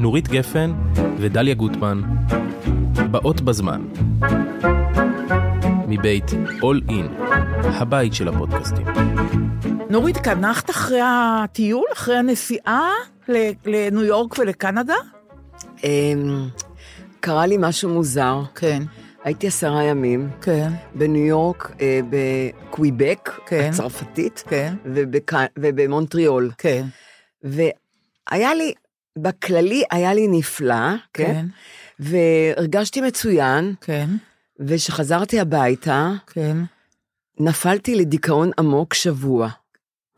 נורית גפן ודליה גוטמן, באות בזמן. מבית All In, הבית של הפודקאסטים. נורית, קנחת אחרי הטיול, אחרי הנסיעה לניו יורק ולקנדה? אמ, קרה לי משהו מוזר. כן. הייתי עשרה ימים. כן. בניו יורק, אה, בקוויבק, כן. הצרפתית, כן. ובק... ובמונטריאול. כן. והיה לי, בכללי היה לי נפלא, כן? כן. והרגשתי מצוין, כן. וכשחזרתי הביתה, כן. נפלתי לדיכאון עמוק שבוע.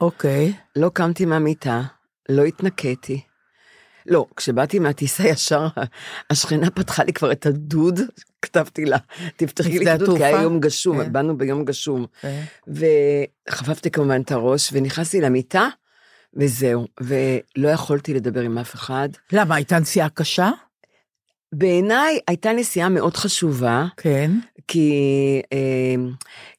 אוקיי. לא קמתי מהמיטה, לא התנקיתי. לא, כשבאתי מהטיסה ישר, השכנה פתחה לי כבר את הדוד, כתבתי לה, תפתחי לי את הדוד, כי היה? יום גשום, כן. באנו ביום גשום. כן. וחפפתי כמובן את הראש, ונכנסתי למיטה, וזהו, ולא יכולתי לדבר עם אף אחד. למה, הייתה נסיעה קשה? בעיניי הייתה נסיעה מאוד חשובה, כן. כי, אה,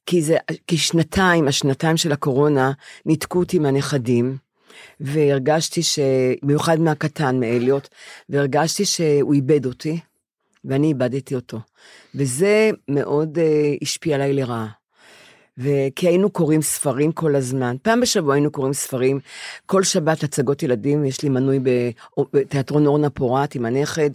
כי, זה, כי שנתיים, השנתיים של הקורונה, ניתקו אותי מהנכדים, והרגשתי ש... במיוחד מהקטן, מאליוט, והרגשתי שהוא איבד אותי, ואני איבדתי אותו. וזה מאוד אה, השפיע עליי לרעה. וכי היינו קוראים ספרים כל הזמן. פעם בשבוע היינו קוראים ספרים. כל שבת הצגות ילדים, יש לי מנוי בתיאטרון אורנה פורת עם הנכד.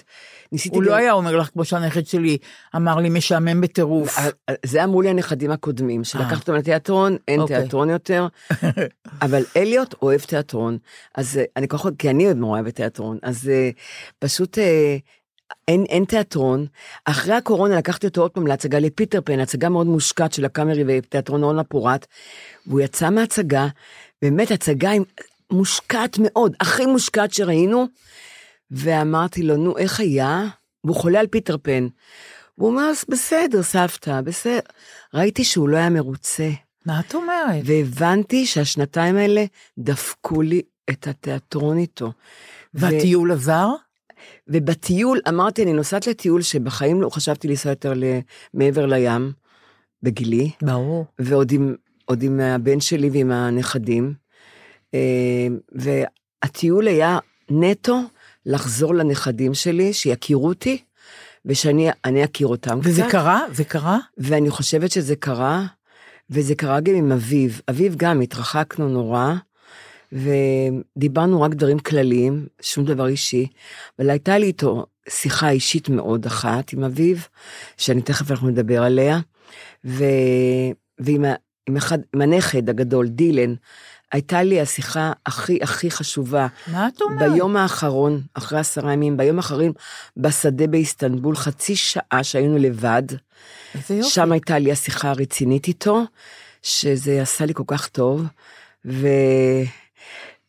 ניסיתי... הוא גם- לא היה אומר לך, כמו שהנכד שלי אמר לי, משעמם בטירוף. אה, זה אמרו לי הנכדים הקודמים, שלקחת אותם לתיאטרון, אין אוקיי. תיאטרון יותר, אבל אליוט אוהב תיאטרון, אז אה, אני כל כך, כי אני מאוד אוהבת תיאטרון, אז אה, פשוט אה, אין, אין תיאטרון. אחרי הקורונה לקחתי אותו עוד פעם להצגה לפיטר פן, הצגה מאוד מושקעת של הקאמרי ותיאטרון אורנה פורת, והוא יצא מההצגה, באמת הצגה עם- מושקעת מאוד, הכי מושקעת שראינו, ואמרתי לו, נו, איך היה? והוא חולה על פיטר פן. הוא אומר, "אז בסדר, סבתא, בסדר. ראיתי שהוא לא היה מרוצה, מה את אומרת? והבנתי שהשנתיים האלה דפקו לי את התיאטרון איתו. ו- והטיול עזר? ובטיול, אמרתי, אני נוסעת לטיול שבחיים לא חשבתי לנסוע יותר מעבר לים, בגילי, ברור. ועוד עם, עם הבן שלי ועם הנכדים. אה, והטיול היה נטו לחזור לנכדים שלי, שיכירו אותי, ושאני אני אכיר אותם וזה קצת. קרה? זה קרה? ואני חושבת שזה קרה, וזה קרה גם עם אביו. אביו גם, התרחקנו נורא, ודיברנו רק דברים כלליים, שום דבר אישי, אבל הייתה לי איתו שיחה אישית מאוד אחת עם אביו, שאני תכף אנחנו נדבר עליה, ו... ועם ה... עם, אחד, עם הנכד הגדול, דילן, הייתה לי השיחה הכי הכי חשובה. מה את אומרת? ביום האחרון, אחרי עשרה ימים, ביום האחרון, בשדה באיסטנבול, חצי שעה שהיינו לבד, איזה יופי. שם הייתה לי השיחה הרצינית איתו, שזה עשה לי כל כך טוב, ו...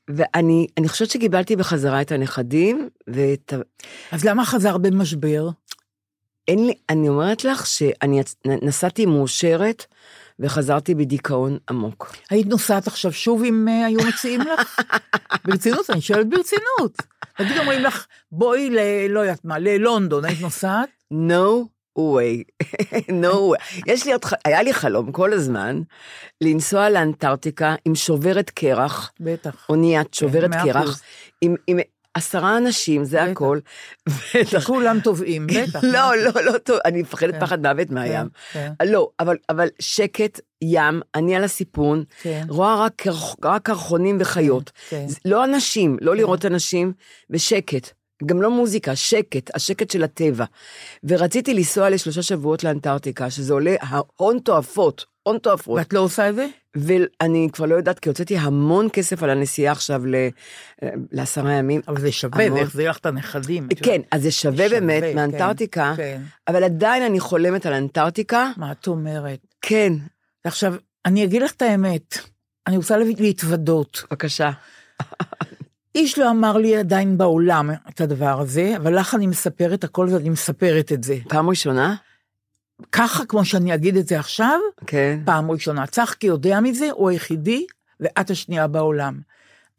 ואני אני חושבת שקיבלתי בחזרה את הנכדים, ואת... ה- אז למה חזר במשבר? אין לי, אני אומרת לך שאני נסעתי מאושרת, וחזרתי בדיכאון עמוק. היית נוסעת עכשיו שוב אם אה, היו מציעים לך? ברצינות, אני שואלת ברצינות. נגיד אומרים לך, בואי ל... לא יודעת מה, ללונדון, היית נוסעת? no way, no way. יש לי עוד, היה לי חלום כל הזמן, לנסוע לאנטארקטיקה עם שוברת קרח, בטח. אוניית שוברת מאה קרח. עם, עם עשרה אנשים, זה בטח. הכל. בטח. כולם טובעים, בטח. לא, לא, לא טוב, אני מפחדת כן. פחד מוות מהים. כן, לא, אבל, אבל שקט, ים, אני על הסיפון, כן. רואה רק, רק קרחונים וחיות. כן. זה- לא אנשים, לא לראות אנשים, ושקט. גם לא מוזיקה, שקט, השקט של הטבע. ורציתי לנסוע לשלושה שבועות לאנטארקטיקה, שזה עולה הון תועפות, הון תועפות. ואת לא עושה את זה? ואני כבר לא יודעת, כי הוצאתי המון כסף על הנסיעה עכשיו ל- לעשרה ימים. אבל זה שווה, המון. זה יחזיר לך את הנכדים. כן. אז זה שווה שווה, באמת כן, מאנטארקטיקה, כן. אבל עדיין אני חולמת על אנטארקטיקה. מה את אומרת? כן, עכשיו, אני אגיד לך את האמת, אני רוצה להתוודות. בבקשה. איש לא אמר לי עדיין בעולם את הדבר הזה, אבל לך אני מספרת הכל ואני מספרת את זה. פעם ראשונה? ככה, כמו שאני אגיד את זה עכשיו, כן. פעם ראשונה. צחקי יודע מזה, הוא היחידי, ואת השנייה בעולם.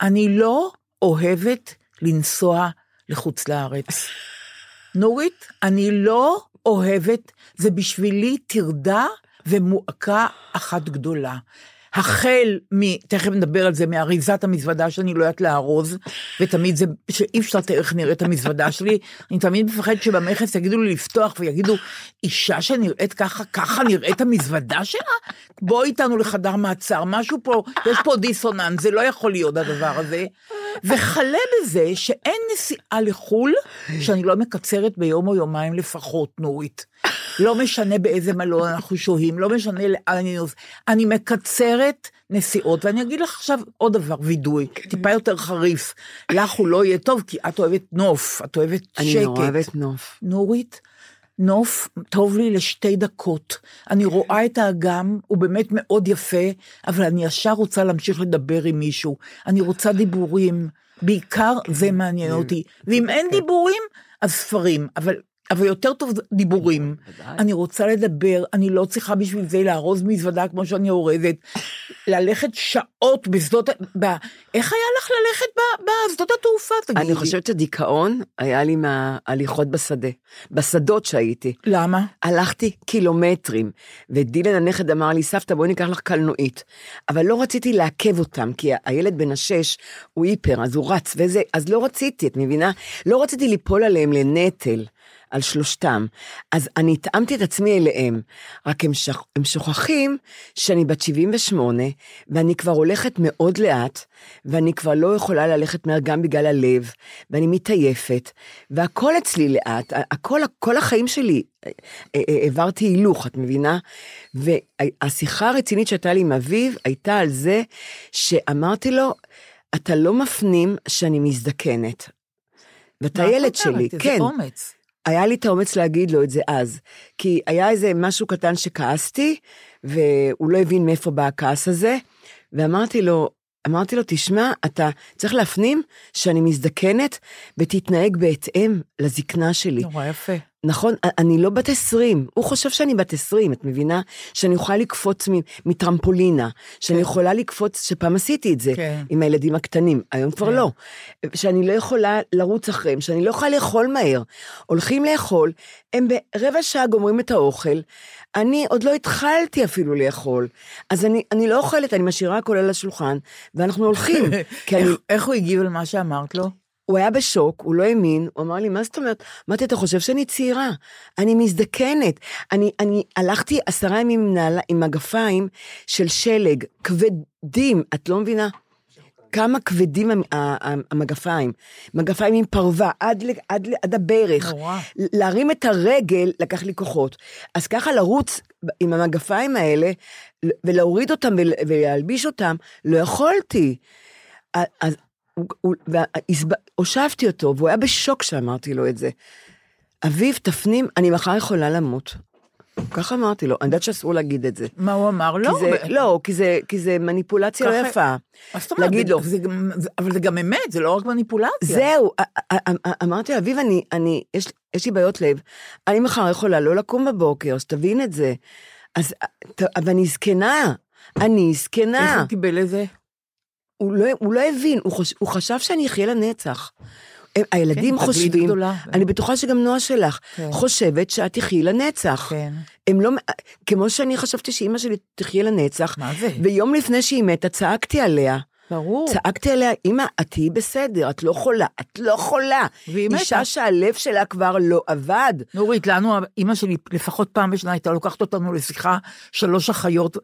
אני לא אוהבת לנסוע לחוץ לארץ. נורית, אני לא אוהבת, זה בשבילי טרדה ומועקה אחת גדולה. החל מ... תכף נדבר על זה, מאריזת המזוודה שאני לא יודעת לארוז, ותמיד זה, שאי אפשר לתאר איך נראית המזוודה שלי, אני תמיד מפחדת שבמכס יגידו לי לפתוח ויגידו, אישה שנראית ככה, ככה נראית המזוודה שלה? בואי איתנו לחדר מעצר, משהו פה, יש פה דיסוננס, זה לא יכול להיות הדבר הזה. וכלה בזה שאין נסיעה לחו"ל שאני לא מקצרת ביום או יומיים לפחות, נורית. לא משנה באיזה מלון אנחנו שוהים, לא משנה לאן אני נוס... אני מקצרת נסיעות, ואני אגיד לך עכשיו עוד דבר, וידוי, טיפה יותר חריף. לך הוא לא יהיה טוב, כי את אוהבת נוף, את אוהבת שקט. אני נורא אוהבת נוף. נורית, נוף טוב לי לשתי דקות. אני רואה את האגם, הוא באמת מאוד יפה, אבל אני ישר רוצה להמשיך לדבר עם מישהו. אני רוצה דיבורים, בעיקר זה מעניין אותי. ואם אין דיבורים, אז ספרים. אבל אבל יותר טוב דיבורים. אני רוצה לדבר, אני לא צריכה בשביל זה לארוז מזוודה כמו שאני אורזת. ללכת שעות בשדות, ב... איך היה לך ללכת ב- בשדות התעופה, תגידי? אני חושבת שדיכאון היה לי מההליכות בשדה, בשדות שהייתי. למה? הלכתי קילומטרים, ודילן הנכד אמר לי, סבתא, בואי ניקח לך קלנועית. אבל לא רציתי לעכב אותם, כי הילד בן השש הוא היפר, אז הוא רץ וזה, אז לא רציתי, את מבינה? לא רציתי ליפול עליהם לנטל. על שלושתם. אז אני התאמתי את עצמי אליהם, רק הם, שכ... הם שוכחים שאני בת 78, ואני כבר הולכת מאוד לאט, ואני כבר לא יכולה ללכת מהר גם בגלל הלב, ואני מתעייפת, והכל אצלי לאט, הכל, כל החיים שלי אה, אה, אה, העברתי הילוך, את מבינה? והשיחה הרצינית שהייתה לי עם אביו הייתה על זה שאמרתי לו, אתה לא מפנים שאני מזדקנת. ואתה ילד שלי, כן. איזה אומץ. היה לי את האומץ להגיד לו את זה אז, כי היה איזה משהו קטן שכעסתי, והוא לא הבין מאיפה בא הכעס הזה, ואמרתי לו, אמרתי לו, תשמע, אתה צריך להפנים שאני מזדקנת ותתנהג בהתאם לזקנה שלי. נורא יפה. נכון, אני לא בת 20, הוא חושב שאני בת 20, את מבינה? שאני יכולה לקפוץ מטרמפולינה, שאני כן. יכולה לקפוץ, שפעם עשיתי את זה כן. עם הילדים הקטנים, היום כבר כן. לא. שאני לא יכולה לרוץ אחריהם, שאני לא יכולה לאכול מהר. הולכים לאכול, הם ברבע שעה גומרים את האוכל, אני עוד לא התחלתי אפילו לאכול, אז אני, אני לא אוכלת, אני משאירה הכל על השולחן, ואנחנו הולכים. איך, אני... איך הוא הגיב על מה שאמרת לו? הוא היה בשוק, הוא לא האמין, הוא אמר לי, מה זאת אומרת? אמרתי, אתה חושב שאני צעירה? אני מזדקנת. אני, אני הלכתי עשרה ימים עם, נעלה, עם מגפיים של שלג, כבדים, את לא מבינה? כמה כבדים המגפיים, מגפיים עם פרווה עד, עד, עד הברך, נורא. להרים את הרגל לקח לי כוחות. אז ככה לרוץ עם המגפיים האלה ולהוריד אותם ולהלביש אותם, לא יכולתי. אז הושבתי אותו, והוא היה בשוק כשאמרתי לו את זה. אביב, תפנים, אני מחר יכולה למות. ככה אמרתי לו, אני יודעת שאסור להגיד את זה. מה הוא אמר? לא. זה, לא, כי זה, כי זה מניפולציה לא יפה. מה זאת אומרת? להגיד לו. זה, זה, אבל זה גם אמת, זה לא רק מניפולציה. זהו, אמרתי לו, אביב, אני, אני, יש, יש לי בעיות לב, אני מחר יכולה לא לקום בבוקר, שתבין את זה. אז, אבל אני זקנה, אני זקנה. איך הוא קיבל את זה? הוא לא, הוא לא הבין, הוא, חוש, הוא חשב שאני אחיה לנצח. הילדים כן, חושבים, גדולה. אני בטוחה שגם נועה שלך, כן. חושבת שאת תחי לנצח. כן. הם לא, כמו שאני חשבתי שאימא שלי תחיה לנצח. מה זה? ויום לפני שהיא מתה צעקתי עליה. ברור. צעקתי עליה, אמא, את תהיי בסדר, את לא חולה, את לא חולה. והיא מתה. אישה שהלב שלה כבר לא עבד. נורית, לנו, אמא שלי לפחות פעם בשנה הייתה לוקחת אותנו לשיחה, שלוש אחיות,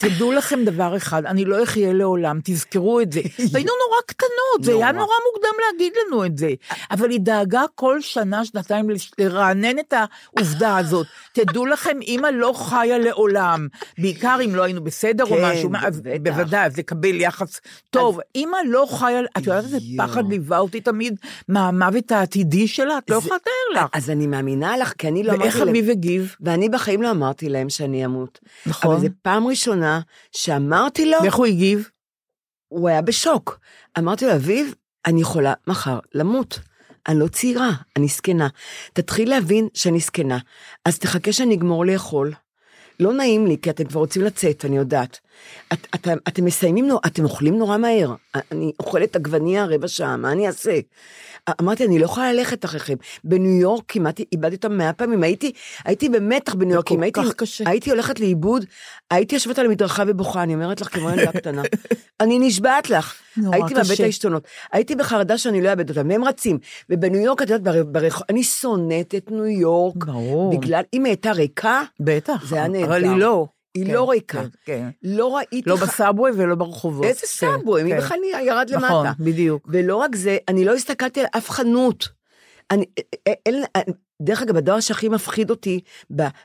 תדעו לכם דבר אחד, אני לא אחיה לעולם, תזכרו את זה. והיינו נורא קטנות, זה היה נורא מוקדם להגיד לנו את זה. אבל היא דאגה כל שנה, שנתיים, לרענן את העובדה הזאת. תדעו לכם, אימא לא חיה לעולם. בעיקר אם לא היינו בסדר או כן, משהו, אז בוודאי, אז לקבל יחס טוב. אימא לא חיה, את יודעת איזה פחד ליווה אותי תמיד מהמוות העתידי שלה? את לא יכולה לתאר לך. אז אני מאמינה לך, כי אני לא אמרתי להם... ואיך אביב הגיב? ואני בחיים לא אמרתי להם שאני אמות. נכון. אבל זו פעם ראשונה שאמרתי לו... ואיך הוא הגיב? הוא היה בשוק. אמרתי לו, אביב, אני יכולה מחר למות. אני לא צעירה, אני זקנה. תתחיל להבין שאני זקנה, אז תחכה שאני אגמור לאכול. לא נעים לי, כי אתם כבר רוצים לצאת, אני יודעת. את, את, אתם מסיימים, אתם אוכלים נורא מהר. אני אוכלת עגבנייה רבע שעה, מה אני אעשה? אמרתי, אני לא יכולה ללכת אחריכם. בניו יורק כמעט איבדתי אותם מאה פעמים, הייתי, הייתי במתח בניו יורק, אם הייתי. הייתי הולכת לאיבוד, הייתי יושבת על המדרכה ובוכה, אני אומרת לך כמו ילדה קטנה. אני נשבעת לך. נורא הייתי קשה. העשתונות. הייתי בחרדה שאני לא אאבד אותם, והם רצים. ובניו יורק, את יודעת, בר- ברחוב, אני שונאת את ניו יורק. ברור. בגלל, אם היא הייתה ריקה, בטח. זה היה נהדר. אבל היא לא. היא כן, לא ריקה. כן, כן. לא ראיתי... לא ח- בסאבווי ולא ברחובות. איזה כן, סאבווי, מי כן. בכלל ירד למטה. נכון, בדיוק. ולא רק זה, אני לא הסתכלתי על אף חנות. אני, אה, אין, דרך אגב, הדבר שהכי מפחיד אותי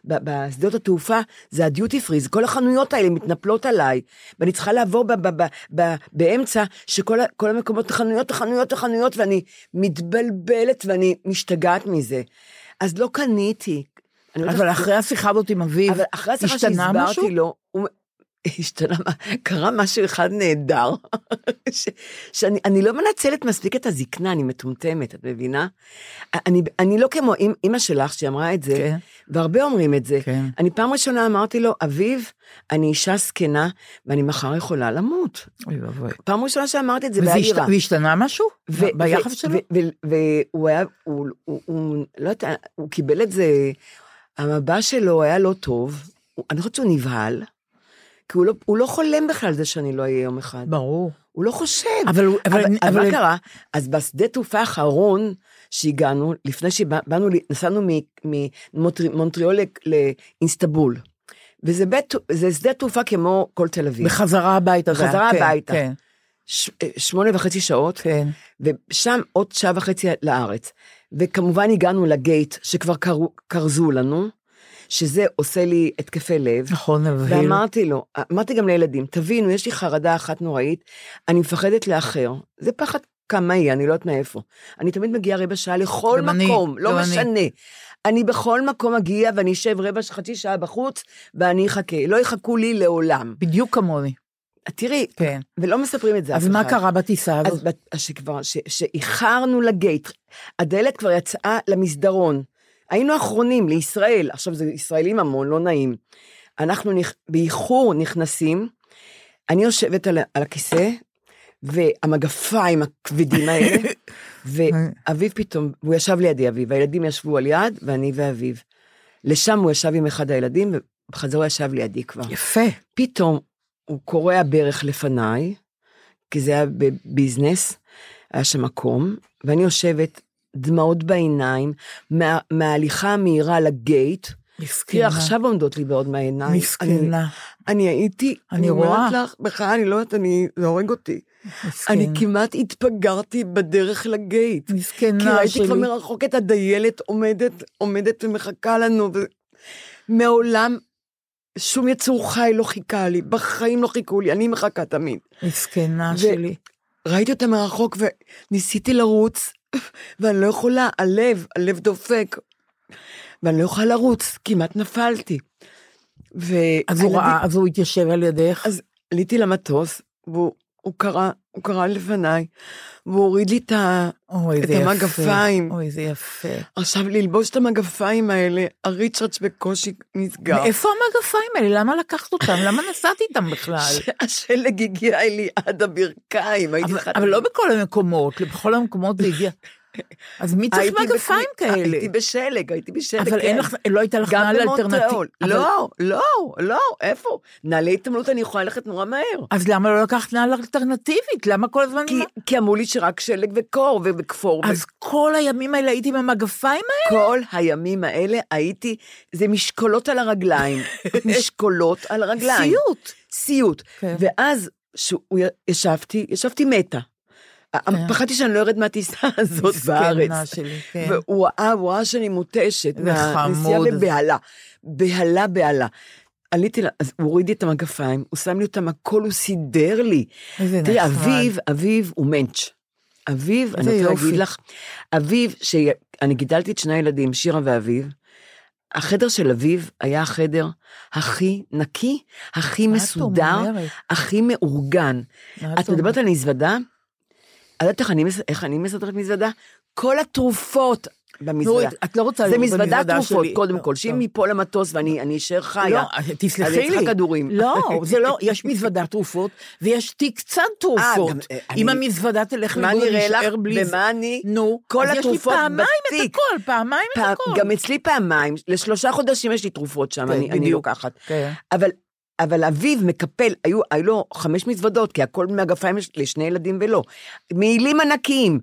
בשדות התעופה, זה הדיוטי פריז. כל החנויות האלה מתנפלות עליי, ואני צריכה לעבור ב- ב- ב- ב- באמצע, שכל המקומות, חנויות, חנויות, חנויות, ואני מתבלבלת ואני משתגעת מזה. אז לא קניתי. לא אבל אחרי השיחה הזאת עם אביב, אבל אחרי השיחה? שהסברתי לו, הוא... השתנה, קרה משהו אחד נהדר, ש, שאני אני לא מנצלת מספיק את הזקנה, אני מטומטמת, את מבינה? אני, אני לא כמו אימא שלך שאמרה את זה, כן. והרבה אומרים את זה. כן. אני פעם ראשונה אמרתי לו, אביב, אני אישה זקנה, ואני מחר יכולה למות. אוי ואבוי. פעם ראשונה שאמרתי את זה וזה השת-. והשתנה משהו? ו- ביחס שלו? והוא היה, הוא, הוא, הוא, לא יודעת, הוא קיבל את זה, המבע שלו היה לא טוב, אני חושבת שהוא נבהל, כי הוא לא, הוא לא חולם בכלל על זה שאני לא אהיה יום אחד. ברור. הוא לא חושב. אבל אבל- אבל, אבל אבל- מה קרה? אז בשדה תעופה האחרון שהגענו, לפני שבאנו, נסענו ממונטריאול לאינסטנבול. וזה בית, זה שדה תעופה כמו כל תל אביב. בחזרה הביתה. היה, בחזרה כן, הביתה. כן, ש, אה, שמונה וחצי שעות. כן. ושם עוד שעה וחצי לארץ. וכמובן הגענו לגייט שכבר כרזו לנו, שזה עושה לי התקפי לב. נכון, מבהיל. ואמרתי לו, אמרתי גם לילדים, תבינו, יש לי חרדה אחת נוראית, אני מפחדת לאחר. זה פחד קמאי, אני לא יודעת מאיפה. אני תמיד מגיעה רבע שעה לכל אני, מקום, לא אני. משנה. אני בכל מקום אגיע ואני אשב רבע, חצי שעה בחוץ, ואני אחכה. לא יחכו לי לעולם. בדיוק כמוני. תראי, כן. ולא מספרים את זה אז אחד. מה קרה בטיסה הזאת? אז שכבר, ש- שאיחרנו לגייט, הדלת כבר יצאה למסדרון. היינו אחרונים לישראל, עכשיו זה ישראלים המון, לא נעים. אנחנו נכ... באיחור נכנסים, אני יושבת על, על הכיסא, והמגפיים הכבדים האלה, ואביב פתאום, הוא ישב לידי אביב, הילדים ישבו על יד, ואני ואביב. לשם הוא ישב עם אחד הילדים, ובחזרה הוא ישב לידי כבר. יפה. פתאום הוא קורע ברך לפניי, כי זה היה בביזנס, היה שם מקום, ואני יושבת, דמעות בעיניים, מה, מההליכה המהירה לגייט, מסכנה. עכשיו עומדות לי בעוד מהעיניים. אני, מסכנה. אני הייתי, אני רואה. אומרת לך, בכלל, אני לא יודעת, אני, זה הורג אותי. מסכן. אני כמעט התפגרתי בדרך לגייט. כי מסכנה ראיתי כבר שלי. מרחוק את הדיילת עומדת, עומדת ומחכה לנו, ומעולם שום יצור חי לא חיכה לי, בחיים לא חיכו לי, אני מחכה תמיד. מסכנה ו- שלי. ראיתי אותה מרחוק וניסיתי לרוץ, ואני לא יכולה, הלב, הלב דופק, ואני לא יכולה לרוץ, כמעט נפלתי. אז הוא ראה, אז הוא התיישב על ידך. אז עליתי למטוס, והוא הוא קרא, הוא קרא לפניי, והוא הוריד לי את ה... אוי, את. המגפיים. אוי, זה יפה. עכשיו ללבוש את המגפיים האלה, הריצ'רץ' בקושי נסגר. מאיפה המגפיים האלה? למה לקחת אותם? למה נסעת איתם בכלל? השלג הגיע לי עד הברכיים, הייתי אבל-. אבל לא בכל המקומות, בכל המקומות זה הגיע. אז מי צריך מגפיים בכ- כאלה? הייתי בשלג, הייתי בשלג, אבל אין כן. לך, לא הייתה לך נעל אלטרנטיב. במונטריאול. אבל- לא, לא, לא, איפה? נעלי התעמלות אני יכולה ללכת נורא מהר. אז למה לא לקחת נעל אלטרנטיבית? למה כל הזמן... כי, כי אמרו לי שרק שלג וקור וכפור. אז כל הימים האלה הייתי עם המגפיים האלה? כל הימים האלה הייתי, זה משקולות על הרגליים. משקולות על הרגליים. סיוט. סיוט. כן. ואז שהוא ישבתי, ישבתי מתה. פחדתי שאני לא ארד מהטיסה הזאת בארץ. שלי, כן. והוא ראה, הוא ראה שאני מותשת. מהנסיעה. בבהלה. בהלה, בהלה. עליתי, אז הוא הוריד לי את המגפיים, הוא שם לי אותם, הכל הוא סידר לי. איזה תראי. אביב, אביב הוא מענץ'. אביב, אני רוצה יופי. להגיד לך, אביב, שאני גידלתי את שני הילדים, שירה ואביב, החדר של אביב היה החדר הכי נקי, הכי מסודר? הכי מאורגן. את? מדברת על מזוודה? את יודעת איך אני אני מסדרת מזוודה? כל התרופות, במזוודה. את לא רוצה זה לראות מזוודת במזוודה תרופות, שלי. קודם לא, כל, שאם טוב. ייפול למטוס ואני אני אשאר חיה, לא, אני תסלחי צריכה לי. כדורים. לא, זה לא, יש מזוודת תרופות, ויש תיק קצת תרופות. גם, אה, אם אני- המזוודה תלך לך? נשאר בלי זה. במה אני? נו, כל אז התרופות יש לי פעמיים את בתיק. הכל, פעמיים את הכל. גם אצלי פעמיים, לשלושה חודשים יש לי תרופות שם, כן, אני אני. לוקחת. כן. אבל... אבל אביו מקפל, היו, היו לו חמש מזוודות, כי הכל מהגפיים לשני ילדים ולא. מעילים ענקיים.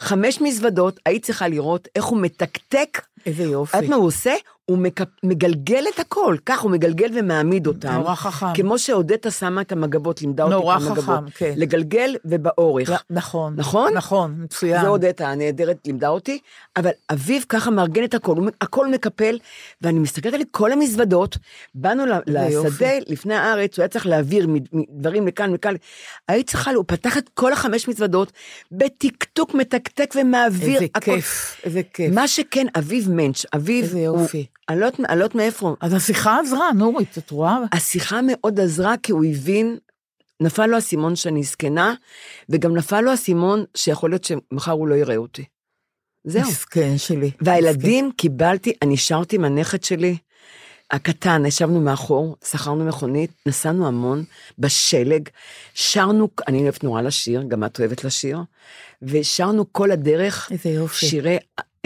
חמש מזוודות, היית צריכה לראות איך הוא מתקתק. איזה יופי. את מה הוא עושה? הוא מקפ... מגלגל את הכל, כך הוא מגלגל ומעמיד אותם. נורא חכם. כמו שאודטה שמה את המגבות, לימדה אותי נורא את המגבות. חכם, כן. לגלגל ובאורך. לא, נכון. נכון? נכון, מצוין. זה אודטה הנהדרת לימדה אותי, אבל אביו ככה מארגן את הכל, הוא הכל מקפל, ואני מסתכלת על כל המזוודות, באנו ל-. לשדה לפני הארץ, הוא היה צריך להעביר דברים לכאן וכאן, היית צריכה, הוא פתח את כל החמש מזוודות, בטקטוק מתקתק ומעביר. איזה הכל. כיף, איזה כיף. מה שכן, אביו מענץ', אביו, איזה הוא-. אני לא יודעת- לא מאיפה, אז השיחה עזרה, נורית, את רואה? השיחה מאוד עזרה, כי הוא הבין, נפל לו האסימון שאני זקנה, וגם נפל לו האסימון שיכול להיות שמחר הוא לא יראה אותי. זהו. מסכן שלי. והילדים קיבלתי, אני שרתי עם הנכד שלי, הקטן, ישבנו מאחור, שכרנו מכונית, נסענו המון, בשלג, שרנו, אני אוהבת נורא לשיר, גם את אוהבת לשיר, ושרנו כל הדרך איזה יופי. שירי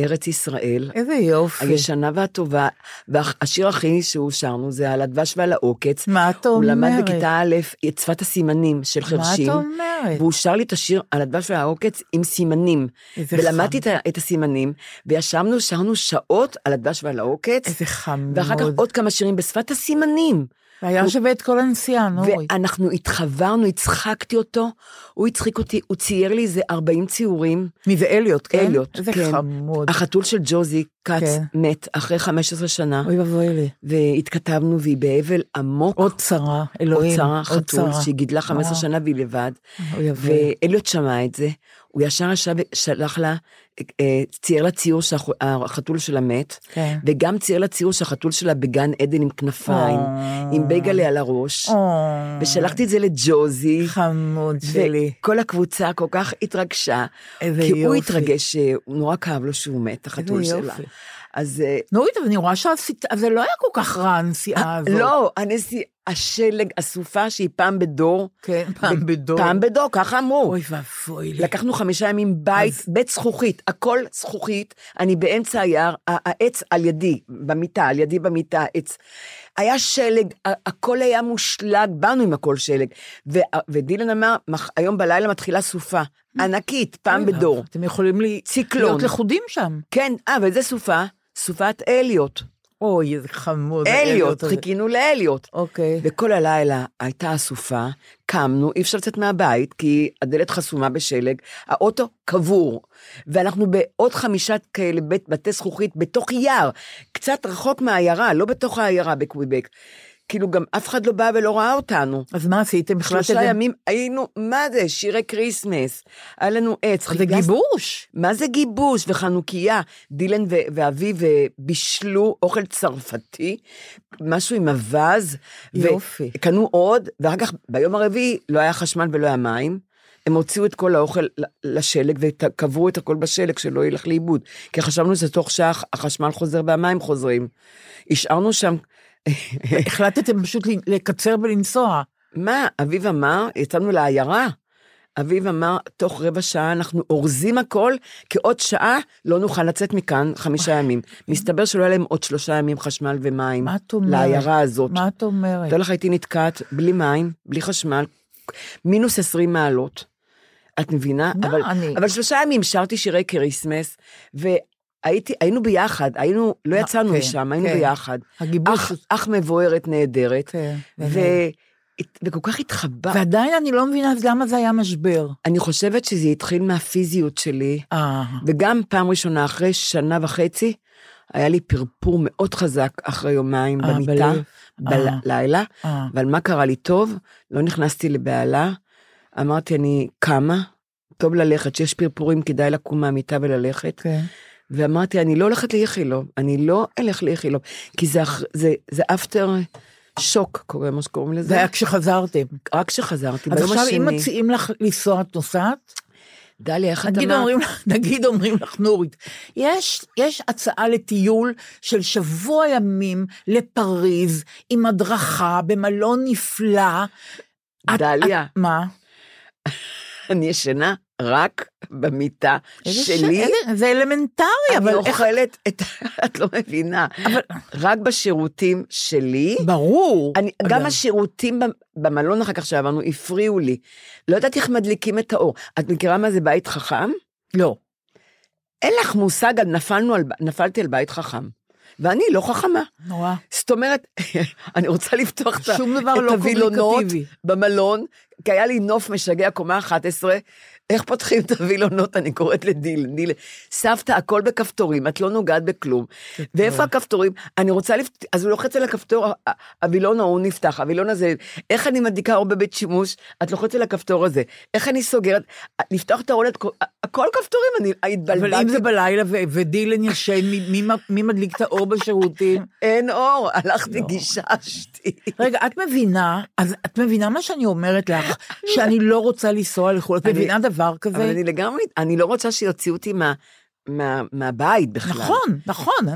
ארץ ישראל, איזה יופי. הישנה והטובה, והשיר הכי שהוא שרנו זה על הדבש ועל העוקץ. מה את הוא אומרת? למד בכיתה א' את שפת הסימנים של מה חרשים. את אומרת? והוא שר לי את השיר על הדבש והעוקץ עם סימנים. איזה ולמדתי חם. ה- את הסימנים, וישבנו, שרנו שעות על הדבש ועל העוקץ, איזה חמוד. ואחר כך עוד כמה שירים בשפת הסימנים. והיה שווה את כל הנסיעה, נורית. ואנחנו התחברנו, הצחקתי אותו, הוא הצחיק אותי, הוא צייר לי איזה 40 ציורים. מי זה אליוט, כן? אליוט, איזה כן. חמוד. החתול של ג'וזי כץ כן. מת אחרי 15 שנה, אוי ואבוי לי. והתכתבנו, והיא באבל עמוק. עוד צרה, אלוהים. עוד צרה. שהיא גידלה 15 אה. שנה והיא לבד. אוי ואבוי. ואליוט שמע את זה, הוא ישר ישב ושלח לה, אה, צייר לה ציור שהחתול שלה מת, כן. וגם צייר לה ציור שהחתול שלה בגן עדן עם כנפיים, אה. עם בייגלה על הראש, או, ושלחתי את זה לג'וזי. חמוד שלי. וכל הקבוצה כל כך התרגשה, כי הוא יופי. התרגש, שהוא נורא כאב לו שהוא מת, החתול שלה. יופי. אז אה, נורית, אבל אני רואה שעשית, אז זה לא היה כל כך רע הנסיעה הזאת. לא, הנשיא, השלג, הסופה שהיא פעם בדור. כן, פעם בדור. פעם בדור, ככה אמרו. אוי ואבוי לי. לקחנו חמישה ימים בית, אז- בית זכוכית, הכל זכוכית, אני באמצע היער, העץ על ידי, במיטה, על ידי במיטה, העץ. היה שלג, הכל היה מושלג, באנו עם הכל שלג. ו- ודילן אמר, "מח- היום בלילה מתחילה סופה, ענקית, פעם בדור. אתם יכולים לי... ציקלון. להיות לכודים שם. כן, אה, ואיזה סופה? סופת אליוט. אוי, איזה חמוד. אליוט. חיכינו לאליוט. אוקיי. וכל הלילה הייתה הסופה, קמנו, אי אפשר לצאת מהבית, כי הדלת חסומה בשלג, האוטו קבור, ואנחנו בעוד חמישה כאלה בית, בתי זכוכית בתוך יער, קצת רחוק מהעיירה, לא בתוך העיירה בקוויבק. כאילו גם אף אחד לא בא ולא ראה אותנו. אז מה עשיתם? שלושה החלטתם- ימים היינו, מה זה, שירי כריסמס, היה לנו עץ. זה חיגס- גיבוש. מה זה גיבוש וחנוכיה? דילן ו- ואביו אה, בישלו אוכל צרפתי, משהו עם אווז. יופי. וקנו עוד, ואחר כך ביום הרביעי לא היה חשמל ולא היה מים. הם הוציאו את כל האוכל לשלג וקברו את הכל בשלג שלא ילך לאיבוד. כי חשבנו שתוך שעה החשמל חוזר והמים חוזרים. השארנו שם, החלטתם פשוט לקצר ולנסוע. מה, אביב אמר, יצאנו לעיירה. אביב אמר, תוך רבע שעה אנחנו אורזים הכל, כי עוד שעה לא נוכל לצאת מכאן חמישה ימים. מסתבר שלא היה להם עוד שלושה ימים חשמל ומים. מה את אומרת? לעיירה הזאת. מה את אומרת? תאר לך, הייתי נתקעת בלי מים, בלי חשמל, מינוס 20 מעלות. את מבינה? מה, אבל, אני- אבל שלושה ימים שרנו שירי כריסמס, והייתי, היינו ביחד, היינו, לא אה, יצאנו כן, משם, היינו כן. ביחד. הגיבוש... אח, אח מבוערת נהדרת, כן, ו... באמת. וכל כך התחבר. ועדיין אני לא מבינה אז למה זה היה משבר. אני חושבת שזה התחיל מהפיזיות שלי, אה, וגם פעם ראשונה, אחרי שנה וחצי, היה לי פרפור מאוד חזק אחרי יומיים אה, במיטה, בלב. אה. בלילה, אה. אבל מה קרה לי טוב? לא נכנסתי לבהלה, אמרתי, אני קמה, טוב ללכת, שיש פרפורים, כדאי לקום מהמיטה וללכת. כן. ואמרתי, אני לא הולכת לאיכילוב, אני לא אלך לאיכילוב, כי זה, זה, זה אפטר שוק, קוראים מה שקוראים לזה. זה היה כשחזרתם. רק כשחזרתי, אז ביום עכשיו אם השני. מציעים לך לנסוע, את נוסעת? דליה, איך את אמרת? נגיד אומרים לך, נורית, יש, יש הצעה לטיול של שבוע ימים לפריז, עם הדרכה במלון נפלא. את- דליה. את- מה? אני ישנה רק במיטה ש- שלי. איזה- זה אלמנטרי, אני אבל איך... אוכלת את... את לא מבינה. אבל- רק בשירותים שלי. ברור. אני, גם אגב. השירותים במלון אחר כך שעברנו הפריעו לי. לא ידעתי איך מדליקים את האור. את מכירה מה זה בית חכם? לא. אין לך מושג, נפלנו על, נפלתי על בית חכם. ואני לא חכמה. נורא. זאת אומרת, אני רוצה לפתוח את לא הווילונות communicative. במלון, כי היה לי נוף משגע קומה 11, איך פותחים את הווילונות, אני קוראת לדיל, דיל, סבתא, הכל בכפתורים, את לא נוגעת בכלום. ואיפה הכפתורים? אני רוצה לפתוח, אז הוא לוחץ על הכפתור, הווילון ההוא נפתח, הווילון הזה, איך אני מדליקה אור בבית שימוש? את לוחצת על הכפתור הזה, איך אני סוגרת? לפתוח את האורלת, הכל כפתורים, אני התבלבלתי. אבל אם זה בלילה ו- ודילן ישן, מי- מי מדליק את האור בשירותים? אין אור, הלכתי לא. גיששתי. רגע, את מבינה, אז את מבינה מה שאני אומרת לך, שאני לא רוצה לנסוע לחו"ל, את מבינה דבר אבל כזה? אני לגמרי, אני לא רוצה שיוציאו אותי מה, מה, מהבית בכלל. נכון, נכון,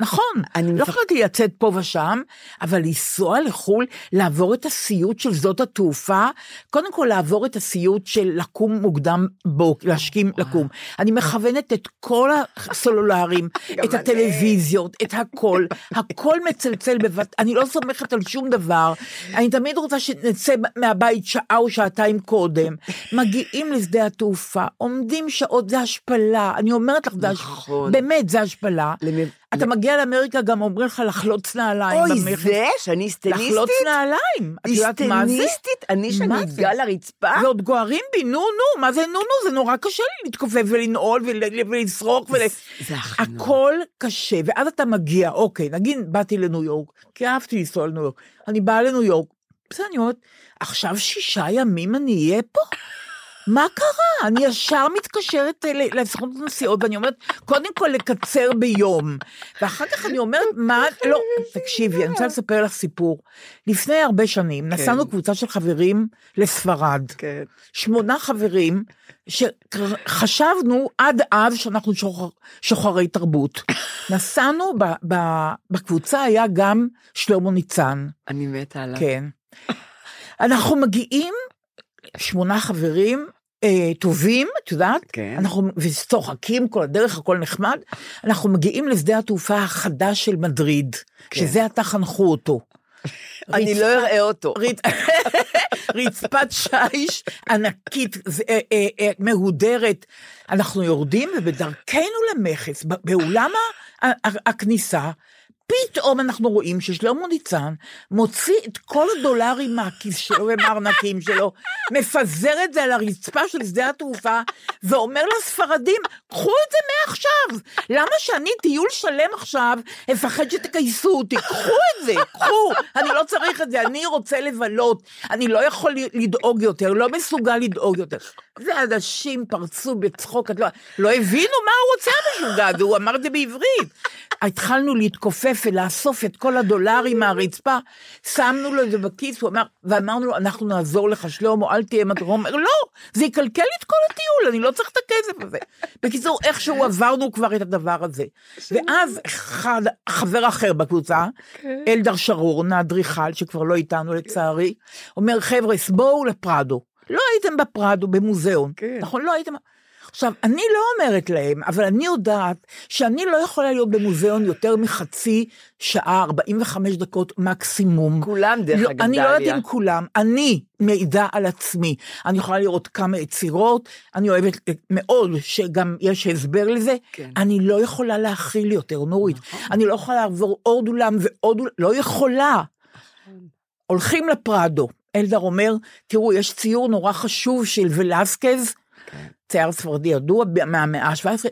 נכון. אני לא יכולתי לצאת פה ושם, אבל לנסוע לחו"ל, לעבור את הסיוט של שדות התעופה, קודם כל לעבור את הסיוט של לקום מוקדם בוק, להשכים לקום. אני מכוונת את כל הסלולרים, גם את. הטלוויזיות, את הכל, הכל מצלצל בבת, אני לא סומכת על שום דבר. אני תמיד רוצה שנצא מהבית שעה או שעתיים קודם. מגיעים לשדה התעופה, עומדים שעות, זה השפלה. אני אומרת לך, זה נכון. באמת, זה השפלה. למ- אתה מגיע לאמריקה, גם אומרים לך לחלוץ נעליים אוי, במכס. זה שאני היסטניסטית? לחלוץ נעליים. את יודעת מה זה? היסטניסטית? אני שאני? אגע לרצפה? ועוד גוערים בי, נו נו, מה זה נו נו? זה נורא קשה לי להתכופף ולנעול ול- ולשרוק ול... זה החינוך. הכל קשה, ואז אתה מגיע, אוקיי, נגיד באתי לניו יורק, כי אהבתי לנסוע לניו יורק, אני באה לניו יורק, בסדר, אני אומרת, עכשיו שישה ימים אני אהיה פה? מה קרה? אני ישר מתקשרת לסוכנות הנסיעות, ואני אומרת, קודם כל לקצר ביום. ואחר כך אני אומרת, מה, לא, תקשיבי, אני רוצה לספר לך סיפור. לפני הרבה שנים, נסענו קבוצה של חברים לספרד. כן. שמונה חברים, שחשבנו עד אז שאנחנו שוחר, שוחרי תרבות. נסענו, ב, ב, בקבוצה היה גם שלמה ניצן, אני מתה עליו. כן. אנחנו מגיעים, שמונה חברים, אה, טובים, את יודעת? כן. אנחנו וצוחקים כל הדרך, הכל נחמד. אנחנו מגיעים לשדה התעופה החדש של מדריד, כן. שזה עתה חנכו אותו. אני לא אראה אותו. רצ- רצפת שיש ענקית, אה, אה, אה, מהודרת. אנחנו יורדים ובדרכנו למכס, באולם הכניסה, פתאום אנחנו רואים ששלמה ניצן מוציא את כל הדולרים מהכיס שלו ומהארנקים שלו, מפזר את זה על הרצפה של שדה התעופה, ואומר לספרדים, קחו את זה מעכשיו. למה שאני טיול שלם עכשיו, אפחד שתגייסו אותי? קחו את זה, קחו. אני לא צריך את זה, אני רוצה לבלות. אני לא יכול לדאוג יותר, לא מסוגל לדאוג יותר. ואנשים פרצו בצחוק, לא, לא הבינו מה הוא רוצה המשוגע הזה, הוא אמר את זה בעברית. התחלנו להתכופף ולאסוף את כל הדולרים מהרצפה, שמנו לו את זה בכיס, הוא אמר, ואמרנו לו, אנחנו נעזור לך, שלמה, אל תהיה מטרה. הוא אומר, לא, זה יקלקל לי את כל הטיול, אני לא צריך את הכסף הזה. בקיצור, איכשהו עברנו כבר את הדבר הזה. ואז אחד, חבר אחר בקבוצה, אלדר שרון, האדריכל, שכבר לא איתנו לצערי, אומר, חבר'ה, בואו לפרדו. לא הייתם בפרדו, במוזיאון. כן. נכון? לא הייתם... עכשיו, אני לא אומרת להם, אבל אני יודעת שאני לא יכולה להיות במוזיאון יותר מחצי שעה, 45 דקות מקסימום. כולם, דרך לא, אגב, אני לא יודעת דליה. אם כולם, אני מעידה על עצמי. אני יכולה לראות כמה יצירות, אני אוהבת מאוד שגם יש הסבר לזה. כן. אני לא יכולה להכיל יותר, נורית. אני לא יכולה לעבור עוד אולם ועוד אולם, לא יכולה. הולכים לפרדו. אלדר אומר, תראו, יש ציור נורא חשוב של ולסקז, צייר ספרדי ידוע מהמאה ה-17,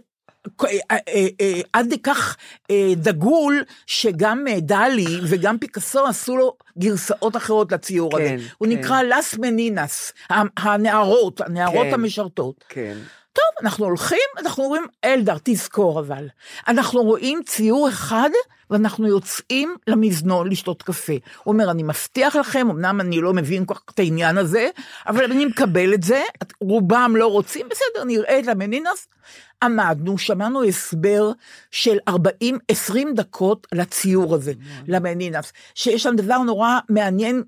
עד כך אה, דגול, שגם אה, דלי וגם פיקאסו עשו לו גרסאות אחרות לציור כן, הזה. הוא כן. נקרא לס מנינס, הנערות, הנערות כן. המשרתות. כן. טוב, אנחנו הולכים, אנחנו אומרים, אלדר, תזכור אבל. אנחנו רואים ציור אחד, ואנחנו יוצאים למזנון לשתות קפה. הוא אומר, אני מבטיח לכם, אמנם אני לא מבין כל כך את העניין הזה, אבל אני מקבל את זה, רובם לא רוצים, בסדר, נראה את המנינס. עמדנו, שמענו הסבר של 40, 20 דקות לציור הזה, למנינס, שיש שם דבר נורא מעניין,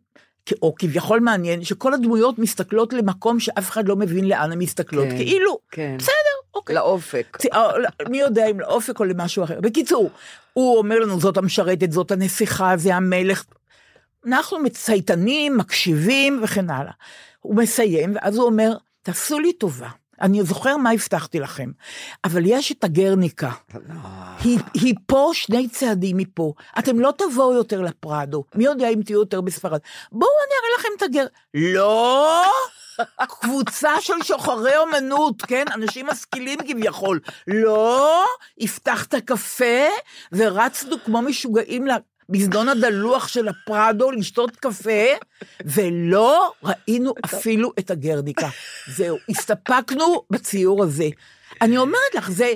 או כביכול מעניין, שכל הדמויות מסתכלות למקום שאף אחד לא מבין לאן הן מסתכלות, כן, כאילו, כן. בסדר, אוקיי. לאופק. לא, מי יודע אם לאופק או למשהו אחר. בקיצור, הוא אומר לנו, זאת המשרתת, זאת הנסיכה, זה המלך. אנחנו מצייתנים, מקשיבים וכן הלאה. הוא מסיים, ואז הוא אומר, תעשו לי טובה. אני זוכר מה הבטחתי לכם, אבל יש את הגרניקה. היא, היא פה שני צעדים מפה. אתם לא תבואו יותר לפרדו. מי יודע אם תהיו יותר בספרד. בואו אני אראה לכם את הגר... לא! קבוצה של שוחרי אומנות, כן? אנשים משכילים כביכול. לא! הבטחת קפה, ורצנו כמו משוגעים למזנון הדלוח של הפרדו לשתות קפה, ולא ראינו אפילו את הגרניקה. זהו, הסתפקנו בציור הזה. אני אומרת לך, זה...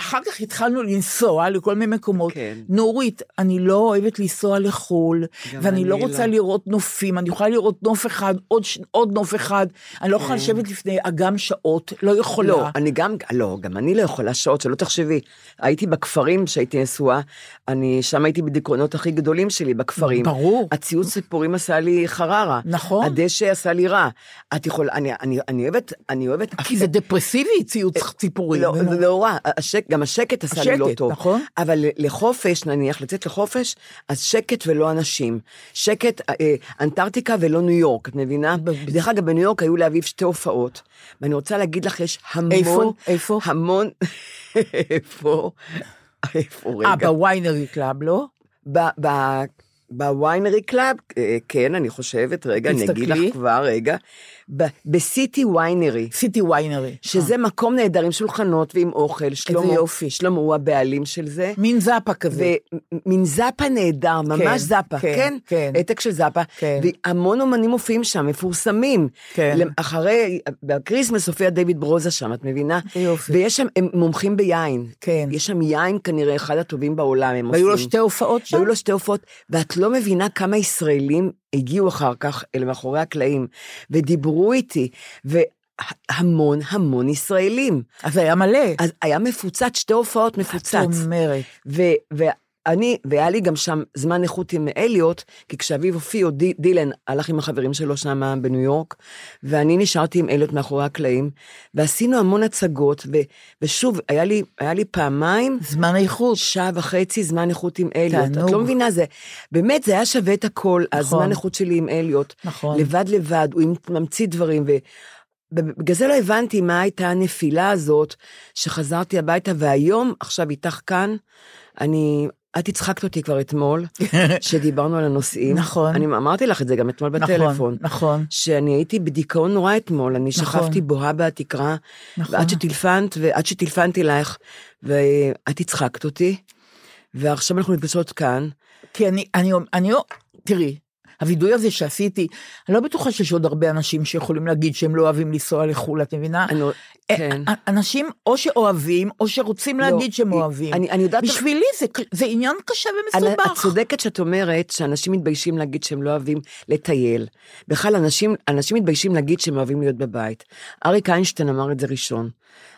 אחר כך התחלנו לנסוע לכל מיני מקומות. כן. נורית, אני לא אוהבת לנסוע לחו"ל, ואני לא רוצה לא. לראות נופים, אני יכולה לראות נוף אחד, עוד, עוד נוף אחד, אני לא יכולה לשבת לפני אגם שעות, לא יכולה. כן. לא, אני גם, לא, גם אני לא יכולה שעות, שלא תחשבי. הייתי בכפרים שהייתי נשואה, אני, שם הייתי בדיכאונות הכי גדולים שלי, בכפרים. ברור. הציוץ ציפורים עשה לי חררה. נכון. הדשא עשה לי רע. את יכולה, אני, אני, אני אוהבת, אני אוהבת... כי זה דפרסיבי, ציוץ ציפורים. לא, נו. זה לא רע, השק, גם השקט עשה לי לא השקט, טוב. נכון. אבל לחופש, נניח, לצאת לחופש, אז שקט ולא אנשים. שקט, אה, אנטארקטיקה ולא ניו יורק, את מבינה? דרך אגב, בניו יורק היו לאביב שתי הופעות, ואני רוצה להגיד לך, יש המון... איפה? איפה? המון... איפה? איפה אה, רגע? ב Winery Club, לא? ב- ב- ב Winery Club, אה, כן, אני חושבת, רגע, אני אגיד. לך כבר, רגע. ב City Winery. City Winery. שזה מקום נהדר עם שולחנות ועם אוכל, שלמה, יופי. שלמה הוא הבעלים של זה, מין זאפה כזה. ומין זאפה נהדר, ממש כן, זאפה, כן, כן? כן. העתק של זאפה, כן. והמון אומנים מופיעים שם, מפורסמים. כן. אחרי, בקריסמס הופיע דיוויד ברוזה שם, את מבינה? יופי. ויש שם, הם מומחים ביין. כן. יש שם יין כנראה אחד הטובים בעולם, הם והיו לו עושים. שתי הופעות שם? והיו לו שתי הופעות, ואת לא מבינה כמה ישראלים הגיעו אחר כך אל מאחורי הקלעים, ודיברו איתי, והמון המון ישראלים. אז היה מלא. אז היה מפוצץ, שתי הופעות מפוצץ. את אומרת. ו- ואני, והיה לי גם שם זמן איכות עם אליוט, כי כשאביו הופיע, די, דילן הלך עם החברים שלו שם בניו יורק, ואני נשארתי עם אליוט מאחורי הקלעים, ועשינו המון הצגות, ו, ושוב, היה לי, היה לי פעמיים, זמן איכות. שעה וחצי זמן איכות עם אליוט. תענוג. את לא מבינה, זה, באמת, זה היה שווה את הכל, הזמן איכות שלי עם אליוט. נכון. לבד לבד, הוא ממציא דברים, ו... בגלל זה לא הבנתי מה הייתה הנפילה הזאת, שחזרתי הביתה, והיום, עכשיו איתך כאן, אני, את הצחקת אותי כבר אתמול, שדיברנו על הנושאים. נכון. אני אמרתי לך את זה גם אתמול בטלפון. נכון, נכון. שאני הייתי בדיכאון נורא אתמול, אני נכון. שכבתי בוהה בתקרה, נכון. ועד שטלפנת, ועד שטלפנתי לך, ואת הצחקת אותי, ועכשיו אנחנו נפגשות כאן. כי אני, אני, אני, תראי, הווידוי הזה שעשיתי, אני לא בטוחה שיש עוד הרבה אנשים שיכולים להגיד שהם לא אוהבים לנסוע לחו"ל, את מבינה? אני, אה, כן. אה, אנשים או שאוהבים, או שרוצים לא, להגיד שהם אוהבים. אני- אני יודעת- בשבילי זה, זה עניין קשה ומסובך. את צודקת שאת אומרת שאנשים מתביישים להגיד שהם לא אוהבים לטייל. בכלל, אנשים, אנשים מתביישים להגיד שהם אוהבים להיות בבית. אריק איינשטיין אמר את זה ראשון.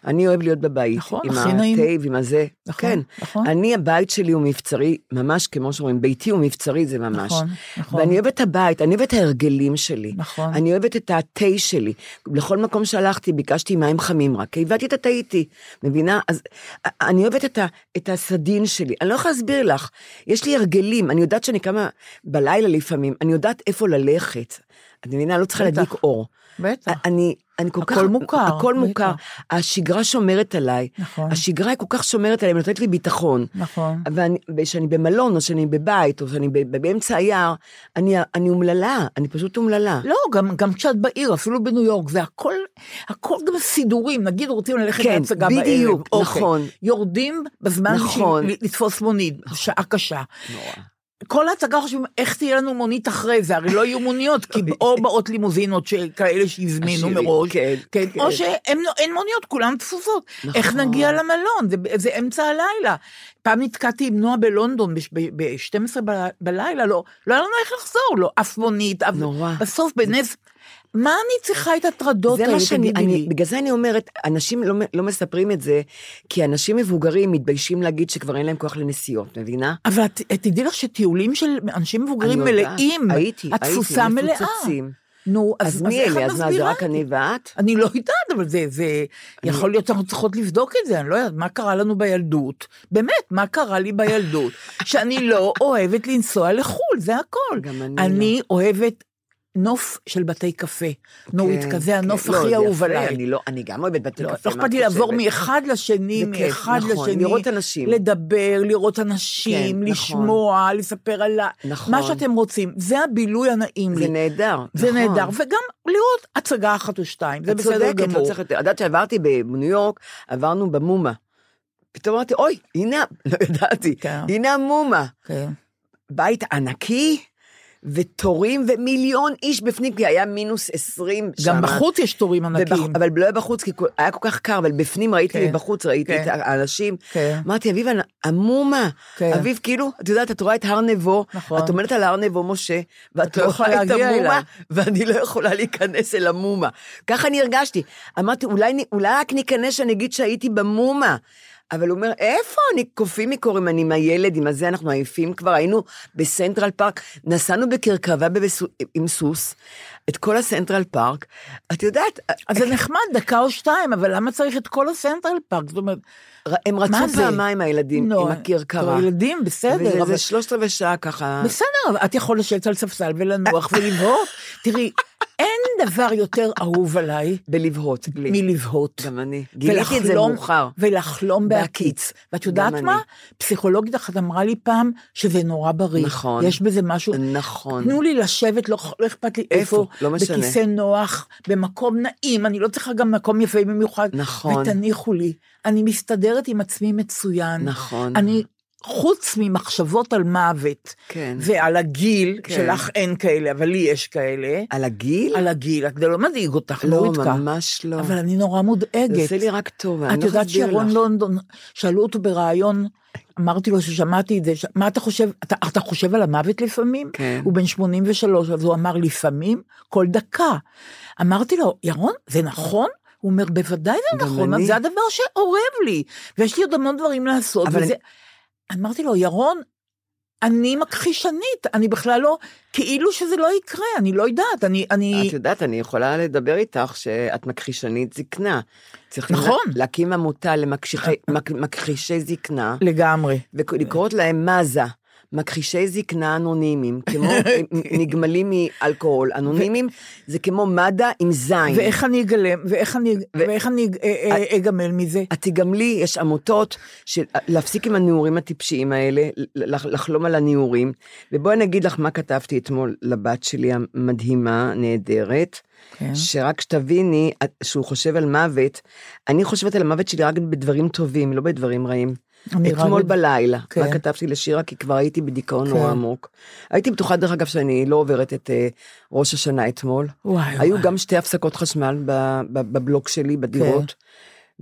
אני אוהב להיות בבית. נכון, עם הכי נעים. התה ועם הזה. נכון, כן. נכון. אני, הבית שלי הוא מבצרי, ממש כמו שאומרים, ביתי הוא מבצרי, זה ממש. נכון, נכון. ואני אוהבת את הבית, אני אוהבת את ההרגלים שלי. נכון. אני אוהבת את התה שלי. לכל מקום שהלכתי, ביקשתי מים חמים רק, כי הבאתי את התה איתי. מבינה? אז אני אוהבת את, ה, את הסדין שלי. אני לא יכולה להסביר לך. יש לי הרגלים, אני יודעת שאני קמה בלילה לפעמים, אני יודעת איפה ללכת. את מבינה? לא צריכה. להדליק אור. בטח. אני, אני כל הכל כך... מוכר, הכל בטח. מוכר. השגרה שומרת עליי. נכון. השגרה היא כל כך שומרת עליי, ונותנת לי ביטחון. נכון. וכשאני במלון, או שאני בבית, או שאני באמצע היער, אני, אני אומללה, אני פשוט אומללה. לא, גם, גם כשאת בעיר, אפילו בניו יורק, זה הכל, הכל גם סידורים, נגיד רוצים ללכת כן, להצגה בדיוק, בערב. נכון. יורדים בזמן נכון. לתפוס מונית, שעה קשה. כל ההצגה חושבים, איך תהיה לנו מונית אחרי זה? הרי לא יהיו מוניות, כי או באות לימוזינות כאלה שהזמינו מראש, כן, כן, כן. או שאין מוניות, כולן תפוסות. נכון. איך נגיע למלון? זה, זה אמצע הלילה. פעם נתקעתי עם נועה בלונדון ב-12 בלילה, לא, לא היה לנו איך לחזור, לא, אף מונית, אף... נורא. בסוף בנס... מה אני צריכה את הטרדות זה האלה, תגידי אני, לי? בגלל זה אני אומרת, אנשים לא, לא מספרים את זה, כי אנשים מבוגרים מתביישים להגיד שכבר אין להם כוח לנסיעות, מבינה? אבל תדעי לך שטיולים של אנשים מבוגרים אני מלאים, הייתי, התפוסה מלאה. מפוצצים. נו, אז, אז מי אלה? אז מה, זה רק אני ואת? אני לא יודעת, אבל זה, זה יכול להיות שאנחנו צריכות לבדוק את זה, אני לא יודעת, מה קרה לנו בילדות? באמת, מה קרה לי בילדות? שאני לא אוהבת לנסוע לחו"ל, זה הכל. גם אני אני אוהבת נוף של בתי קפה. נורית כן, כזה, הנוף כן. לא, הכי זה אהוב עליי. אני לא- אני גם אוהבת בתי לא קפה, לא אכפת לי את לעבור? מאחד לשני, זה מאחד נכון, לשני. לראות אנשים. לדבר, לראות אנשים, כן, נכון. לשמוע, לספר על ה... נכון. מה שאתם רוצים. זה הבילוי הנעים לי. זה נהדר, זה נכון. נהדר, וגם לראות הצגה אחת או שתיים, זה את בסדר צודקת, לא גמור. צריך יותר. את יודעת שעברתי בניו יורק, עברנו במומה. פתאום אמרתי, אוי, הנה, לא ידעתי, כן. הנה המומה. כן. בית ענקי, ותורים ומיליון איש בפנים, כי היה מינוס 20 שם. גם בחוץ יש תורים ענקיים. ובח- אבל לא היה בחוץ, כי היה כל כך קר, אבל בפנים ראיתי, כן, מבחוץ ראיתי כן. את האנשים. כן. אמרתי, אביב, המומה. כן. אביב, כאילו, את יודעת, את רואה את הר נבו, נכון. את עומדת על הר נבו, משה, ואת לא רואה את המומה. ואני לא יכולה להיכנס אל המומה. ככה אני הרגשתי. אמרתי, אולי, אולי רק ניכנס שאני אגיד שהייתי במומה. אבל הוא אומר, איפה? אנחנו קפואים מקור, אני עם הילד, עם הזה, אנחנו עייפים כבר, היינו בסנטרל פארק, נסענו בכרכרה בבסו- עם סוס, את כל הסנטרל פארק. את יודעת, אז זה נחמד, דקה או שתיים, אבל למה צריך את כל הסנטרל פארק? זאת אומרת, הם רצו? פעמיים הילדים, עם. טוב, ילדים, בסדר, וזה אבל... שלושת רבעי שעה ככה. בסדר, את יכול לשבת על ספסל ולנוח ולבהות. תראי, אין דבר יותר אהוב עליי בלבהות. מלבהות. גם אני. גיליתי את זה מאוחר. ולחלום בהקיץ. ואת יודעת מה? פסיכולוגית אחת אמרה לי פעם שזה נורא בריא. נכון. יש בזה משהו. נכון. תנו לי לשבת, לא, לא אכפת לי איפה, לא משנה. בכיסא נוח, במקום נעים, אני לא צריכה גם מקום יפה במיוחד. נכון. ותניחו לי, אני מסתדרת עם עצמי מצוין. נכון. אני, חוץ ממחשבות על מוות, כן. ועל הגיל, כן. שלך אין כאלה, אבל לי יש כאלה, על הגיל? על הגיל, זה לא מדאיג אותך, לא, נוריתקה. ממש לא. אבל אני נורא מודאגת. זה עושה לי רק טוב, אני את לא יודעת יכולה להסביר שירון לך. לונדון, שאלו אותו בריאיון, אמרתי לו ששמעתי את זה, ש- מה אתה חושב, אתה, אתה חושב על המוות לפעמים? כן. הוא בן 83, אז הוא אמר לפעמים, כל דקה. אמרתי לו, ירון, זה נכון? הוא אומר, בוודאי זה נכון, אני. זה הדבר שאורב לי, ויש לי עוד המון דברים לעשות, אבל וזה... אמרתי לו, ירון, אני מכחישנית, אני בכלל לא, כאילו שזה לא יקרה, אני לא יודעת, אני, אני, את יודעת, אני יכולה לדבר איתך שאת מכחישנית זקנה. צריכים נכון. לה- להקים עמותה למכחישי זקנה, לגמרי. ולקרוא להם מזה. מכחישי זקנה אנונימיים, כמו נגמלים מאלכוהול. אנונימיים זה כמו מד"א עם זין. ואיך אני אגלם, ואיך אני, ו- ואיך אני אה, אה, אגמל מזה? את תגמלי, יש עמותות של להפסיק עם הנעורים הטיפשיים האלה, לח- לחלום על הנעורים. ובואי אני אגיד לך מה כתבתי אתמול לבת שלי המדהימה, נהדרת, כן. שרק שתביני שהוא חושב על מוות, אני חושבת על המוות שלי רק בדברים טובים, לא בדברים רעים. אתמול רק- בלילה, כן. רק כתבתי לשירה כי כבר הייתי בדיכאון כן. נורא עמוק. הייתי בטוחה דרך אגב שאני לא עוברת את אה, ראש השנה אתמול. וואי, היו וואי. גם שתי הפסקות חשמל ב- ב- בבלוק שלי, בדירות. כן.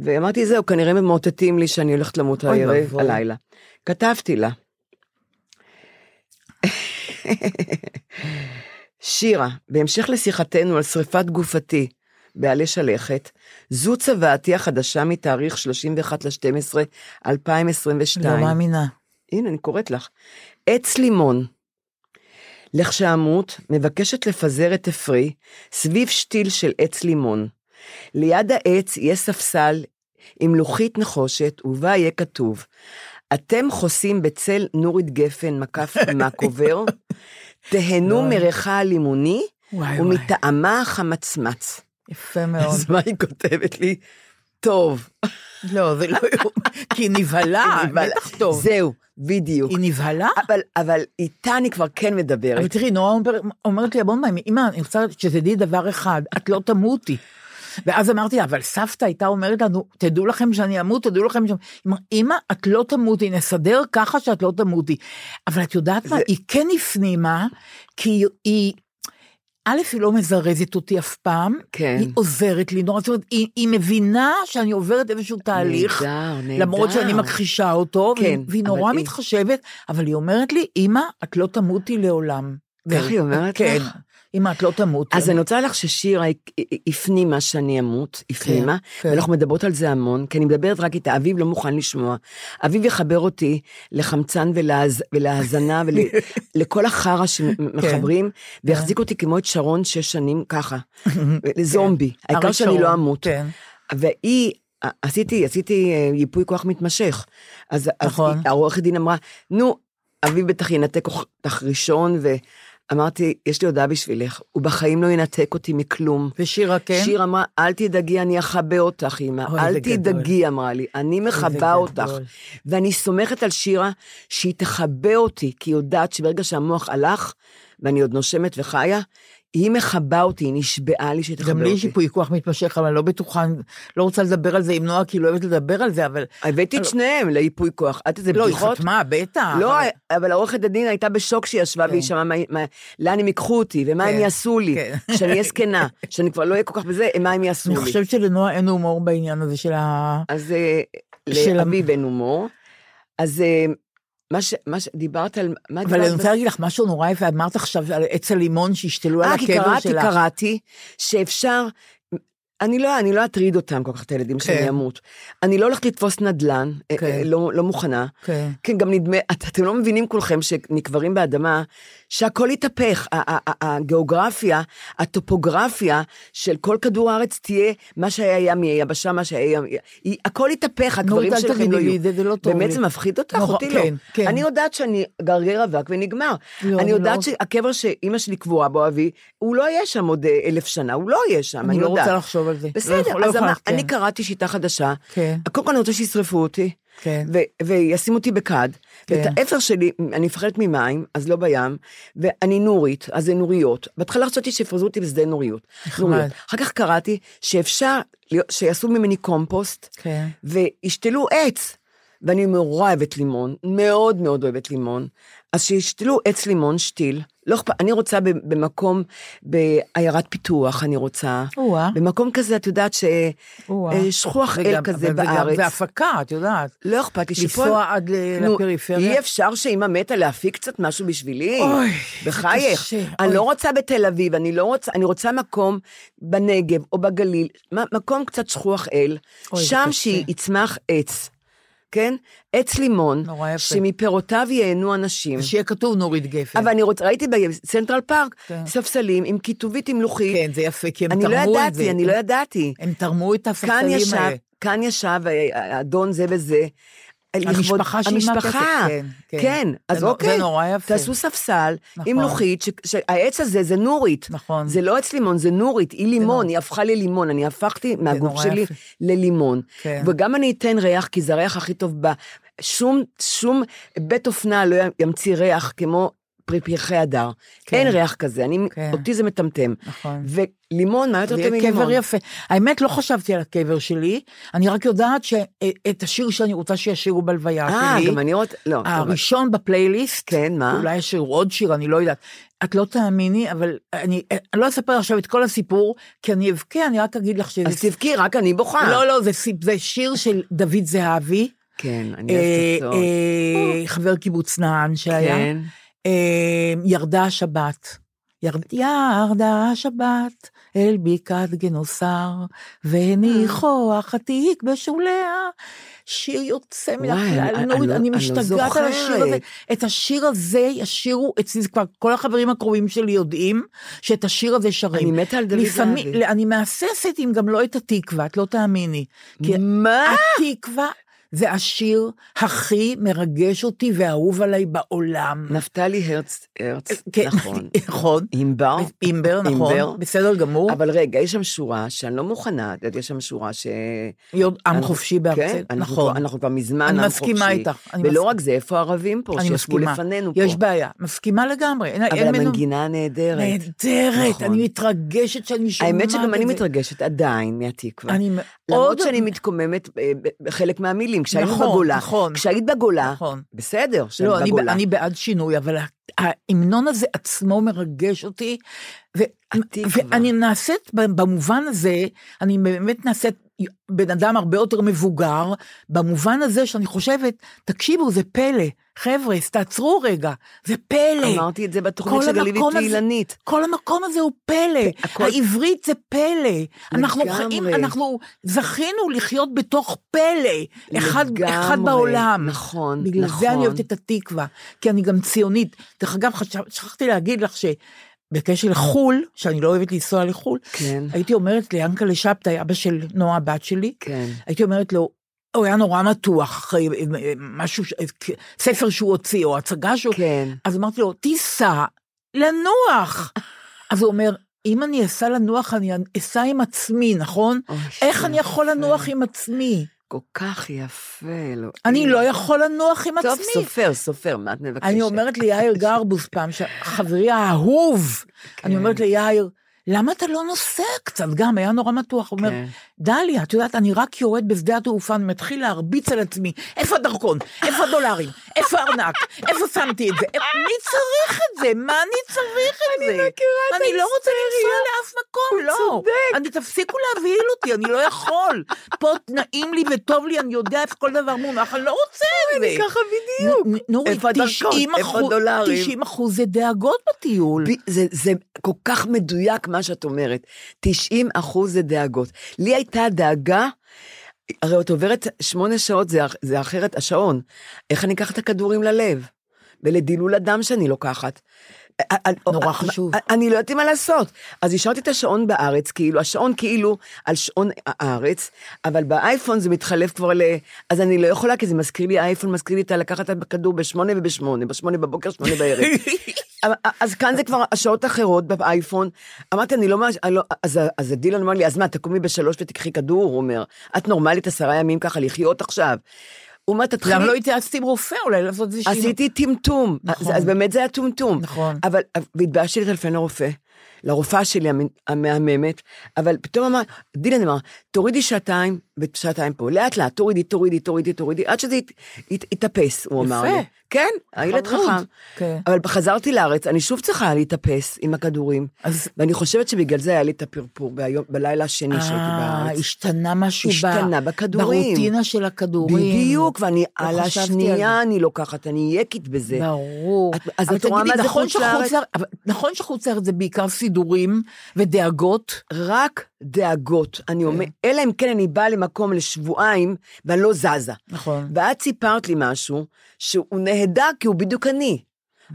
ואמרתי, זהו, כנראה ממוטטים לי שאני הולכת למות הערב. הלילה. כתבתי לה. שירה, בהמשך לשיחתנו על שריפת גופתי בעלי שלכת, זו צוואתי החדשה מתאריך 31 ל-12, 2022. לא מאמינה. הנה, אני קוראת לך. עץ לימון. לכשאמות מבקשת לפזר את אפרי סביב שתיל של עץ לימון. ליד העץ יהיה ספסל עם לוחית נחושת, ובה יהיה כתוב, אתם חוסים בצל נורית גפן מקף מהקובר, תהנו. מריחה הלימוני וואי. ומטעמה החמצמץ. יפה מאוד. אז מה היא כותבת לי? טוב. לא, זה לא. כי היא נבהלה. בטח טוב. זהו, בדיוק. היא נבהלה? אבל, אבל איתה אני כבר כן אבל מדברת. תראי, נועה אומר- אומרת לי המון פעמים, אמא, אני רוצה שתדעי דבר אחד, את לא תמותי. ואז אמרתי, אבל סבתא הייתה אומרת לנו, תדעו לכם שאני אמות, תדעו לכם שאני... היא אמרה, אמא, את לא תמותי, נסדר ככה שאת לא תמותי. אבל את יודעת מה, זה- היא כן הפנימה, כי היא... א', היא לא מזרזת אותי אף פעם, כן. היא עוזרת לי נורא, זאת אומרת, היא, היא מבינה שאני עוברת איזשהו תהליך, נהדר, נהדר. למרות שאני מכחישה אותו, כן, והיא, והיא נורא היא- מתחשבת, אבל היא אומרת לי, אמא, את לא תמותי לעולם. כך היא אומרת כן, לך? אמא, את לא תמותי. אז אני רוצה לך ששירה הפנימה שאני אמות, הפנימה, כן. ואנחנו מדברות על זה המון, כי אני מדברת רק איתה, אביב לא מוכן לשמוע. אביב יחבר אותי לחמצן ולהז- ולהאזנה ולכל החרא שמחברים, ויחזיק אותי כמו את שרון שש שנים ככה, זומבי, העיקר שאני לא אמות. כן. והיא, עשיתי, עשיתי אה, ייפוי כוח מתמשך. אז, נכון. אז העורכת דין אמרה, נו, אביב בטח ינתק אותך ראשון, ואמרתי, יש לי הודעה בשבילך, הוא בחיים לא ינתק אותי מכלום. ושירה כן? שיר אמרה, אל תדאגי, אני אכבה אותך, אמא. אל זה גדול. תדאגי, אמרה לי, אני מכבה גדול. אותך. ואני סומכת על שירה שהיא תכבה אותי, כי היא יודעת שברגע שהמוח הלך, ואני עוד נושמת וחיה, היא מכבה אותי, היא נשבעה לי שהיא תכבה גם לי יש אותי. ייפוי כוח מתמשך, אבל אני לא בטוחה, אני לא רוצה לדבר על זה עם נועה, כי היא לא אוהבת לדבר על זה, אבל... הבאתי את שניהם לייפוי כוח. את איזה לא, היא בדיחות? חתמה, בטח. לא, אבל- העורכת הדין הייתה בשוק שהיא ישבה כן. והיא שמעה לאן הם ייקחו אותי, ומה הם כן, יעשו לי, כן. שאני אהיה זקנה, שאני כבר לא אהיה כל כך בזה, מה הם יעשו אני לי. חושבת שלנועה אין הומור בעניין הזה של ה... אז אה, לאביב אין הומור. אז אה, מה ש... מה ש... דיברת על... מה אבל דיברת? אני רוצה להגיד לך משהו נורא יפה, אמרת עכשיו על עץ הלימון שהשתלו על אה, כי הקבר קראתי, שלך. קראתי, שאפשר... אני לא, אני לא אטריד אותם כל כך, את הילדים כן. שאני אמות. אני לא הולכת לתפוס נדל"ן, אה, כן. אה, לא, לא מוכנה. כן. כן, גם נדמה, את, אתם לא מבינים כולכם שנקברים באדמה, שהכל ה- הגיאוגרפיה, הטופוגרפיה של כל כדור הארץ תהיה מה שהיה ים יהיה יבשה, מה שהיה ים, הכל הקברים אל שלכם לא יהיו. זה, לא טוב באמת. זה מפחיד אותך? נורא, אותי לא. כן, כן. אני יודעת שאני גרגר אבק ונגמר. לא, אני אני יודעת לא- שהקבר שאימא שלי קבורה בו, אבי, הוא לא יהיה שם עוד אה, אלף שנה, הוא לא יהיה שם, אני אני לא יודעת. רוצה לחשוב על זה. לא בסדר, לא אז. אני קראתי שיטה חדשה. כן. קודם כל אני רוצה שישרפו אותי. כן. ו- וישימו אותי בכד, כן. ואת האפר שלי, אני מפחדת ממים, אז לא בים, ואני נורית, אז זה נוריות. בהתחלה חשבתי שיפרזו אותי בשדה נוריות. נחמד. נוריות. אחר כך קראתי שאפשר, שיעשו ממני קומפוסט, כן. וישתלו עץ. ואני נורא אוהבת לימון, מאוד מאוד אוהבת לימון. אז שישתלו עץ לימון, שתיל. לא אכפת, אני רוצה במקום, בעיירת פיתוח, אני רוצה. או-אה. במקום כזה, את יודעת, ש... אה, שכוח אל וגם- כזה בארץ. זה הפקה, את יודעת. לא אכפת לי שפה... לנסוע עד נו, לפריפריה. אי אפשר שאימא מתה להפיק קצת משהו בשבילי? אוי, זה בחייך. קשה, אני אוי. לא רוצה בתל אביב, אני לא רוצה, אני רוצה מקום בנגב או בגליל, מקום קצת שכוח אל, אוי, שם. שיצמח עץ, כן? עץ לימון, נורא יפה. שמפירותיו ייהנו אנשים. שיהיה כתוב נורית גפן. אבל אני רוצה, ראיתי בסנטרל פארק כן. ספסלים עם כיתובית עם לוחית. כן, זה יפה, כי הם אני תרמו לא את זה. ידעתי, אני לא ידעתי. הם תרמו את הספסלים האלה. כאן ישב אה, האדון זה וזה. המשפחה שילמה כסף, כן, כן. כן. אז זה אוקיי, זה נורא יפה. תעשו ספסל נכון. עם לוחית, ש- שהעץ הזה זה נורית. נכון. זה לא עץ לימון, זה נורית, היא לימון, נורא. היא הפכה ללימון, אני הפכתי מהגוף שלי יפה. ללימון. כן. וגם אני אתן ריח, כי זה הריח הכי טוב ב... שום, שום בית אופנה לא ימציא ריח כמו פרחי הדר. כן. אין ריח כזה, אני, כן. אותי זה מטמטם. נכון. ולימון, מה יותר טוב מלימון? קבר יפה. האמת, לא חשבתי על הקבר שלי, אני רק יודעת שאת השיר שאני רוצה שישירו בלוויה אה, שלי, גם אני רוצה, לא. אבל- הראשון בפלייליסט, כן, מה? אולי ישירו עוד שיר, אני לא יודעת. את לא תאמיני, אבל אני, אני לא אספר עכשיו את כל הסיפור, כי אני אבכה, אני רק אגיד לך שזה... אז תבכי, רק אני בוכה. לא, לא, זה, זה שיר של דוד זהבי, כן, אני אה, אוהבת אותו. אה, חבר קיבוץ נען שהיה. כן. אה, ירדה השבת. ירד, ירדה השבת אל בקעת גנוסר, והניחו החתיק בשוליה. שיר יוצא מן הכלל, אני- אני לא- אני אני לא משתגעת על השיר הזה. את השיר הזה ישירו אצלי, זה כבר כל החברים הקרובים שלי יודעים שאת השיר הזה שרים. אני מתה על דוד זהבי. אני מהססת אם גם לא את התקווה, את לא תאמיני. מה? התקווה זה השיר הכי מרגש אותי ואהוב עליי בעולם. נפתלי הרץ, הרץ, כן, נכון. נכון. אימבר. אימבר, נכון. אימבר. בסדר גמור. אבל רגע, יש שם שורה שאני לא מוכנה, את יש שם שורה ש... עם חופשי בארצנו, כן, אנחנו נכון. כבר- אנחנו כבר מזמן אני עם מסכימה חופשי. איתך, אני ולא מסכימה. רק זה, איפה הערבים פה, אני שישבו. לפנינו פה? יש בעיה, מסכימה לגמרי. אבל המנגינה נהדרת. נהדרת, נכון. אני מתרגשת שאני שומעת את האמת זה. שגם אני מתרגשת עדיין מהתקווה. אני מאוד... למרות שאני מתקוממת אה, בחלק מהמילים, כשהיינו נכון, בגולה. נכון. כשהיית בגולה, נכון. בסדר, כשהיית לא, אני, בגולה. אני בעד שינוי, אבל ההמנון הזה עצמו מרגש אותי, ו. ואני נעשית, במובן הזה, אני באמת נעשית בן אדם הרבה יותר מבוגר, במובן הזה שאני חושבת, תקשיבו, זה פלא. חבר'ה, תעצרו רגע, זה פלא. אמרתי את זה בתוכנית של גלילית ואילנית. כל המקום הזה הוא פלא, הכל- העברית זה פלא. אנחנו לגמרי. חיים, אנחנו זכינו לחיות בתוך פלא, אחד, אחד לגמרי, בעולם. נכון, בגלל נכון. זה אני אוהבת את התקווה, כי אני גם ציונית. דרך אגב, שכחתי להגיד לך שבקשר לחו"ל, שאני לא אוהבת לנסוע לחו"ל, כן, הייתי אומרת ליענקלה שבתאי, אבא של נועה הבת שלי, כן. הייתי אומרת לו, הוא היה נורא מתוח אה, משהו, ש- ספר שהוא הוציא, או הצגה שהוא... כן. אז אמרתי לו, תיסע לנוח. אז הוא אומר, אם אני אסע לנוח, אני אסע עם עצמי, נכון? איך אני יכול. לנוח עם עצמי? כל כך יפה, אלוהים. אני לא יכול לנוח עם טוב, עצמי. סופר, סופר, מה את מבקשת? אני אומרת ליאיר גרבוס פעם, חברי האהוב, כן. אני אומרת ליאיר, למה אתה לא נוסע קצת? גם היה נורא מתוח. הוא אומר, כן. דליה, את יודעת, אני רק יורד בשדה התעופה, אני מתחיל להרביץ על עצמי. איפה הדרכון? איפה הדולרים? איפה הארנק? איפה שמתי את זה? מי צריך את זה? מה אני צריך את זה? אני מכירה את אני לא רוצה לנסוע ההיסטריה. לאף מקום, הוא לא. צודק. אני תפסיקו להבהיל אותי, אני לא יכול. פה נעים לי וטוב לי, אני יודע איפה כל דבר מונח, אני לא רוצה את זה. אני ככה בדיוק. נורית, איפה הדרכון? 90 איפה אחוז- הדולרים? 90 אחוז זה דאגות בטיול. זה כל כך מדויק מה שאת אומרת. 90 אחוז זה דאגות. לי הייתה דאגה, הרי את עוברת שמונה שעות, זה, זה אחרת השעון. איך אני אקח את הכדורים ללב? ולדילול הדם שאני לוקחת. נורא חשוב. אני לא יודעת מה לעשות. אז השארתי את השעון בארץ, כאילו, השעון כאילו על שעון הארץ, אבל באייפון זה מתחלף כבר ל... אז אני לא יכולה, כי זה מזכיר לי, האייפון מזכיר לי את לקחת את הכדור בשמונה ובשמונה, בשמונה בבוקר, שמונה בערב. אז כאן זה כבר השעות האחרות באייפון. אמרתי, אני לא אני לא- אז, אז דילן אמר לי, אז מה, תקומי בשלוש ותקחי כדור? הוא אומר, את נורמלית עשרה ימים ככה לחיות עכשיו. הוא אומר, תתחילי... למה לא התייעצתי עם רופא אולי לעשות איזה שינוי? עשיתי טמטום, נכון. אז, אז באמת זה היה טומטום. נכון. אבל, והתביישתי לטלפן לרופא, לרופאה שלי המ- המהממת, אבל פתאום אמר, דילן אמר, תורידי שעתיים ושעתיים פה, לאט לאט, תורידי, תורידי, תורידי, תורידי, עד שזה ית, ית, יתאפס, הוא אמר יפה. לי. כן, הילד. חכם. כן. אבל חזרתי לארץ, אני שוב צריכה להתאפס עם הכדורים, אז- ואני חושבת שבגלל זה היה לי את הפרפור ביום, בלילה השני שהייתי אה, בארץ. השתנה משהו ב- השתנה בכדורים. ברוטינה של הכדורים. בדיוק, ואני לא על חשבתי על השנייה אני לוקחת, אני יקית בזה. ברור. את- אז את רואה מה זה נכון חוץ לארץ? נכון שחוץ לארץ זה בעיקר סידורים ודאגות? רק דאגות. אני כן. אומר, אלא אם כן אני באה למקום לשבועיים ואני לא זזה. נכון. ואת סיפרת לי משהו שהוא נהדר כי הוא בדיוק אני.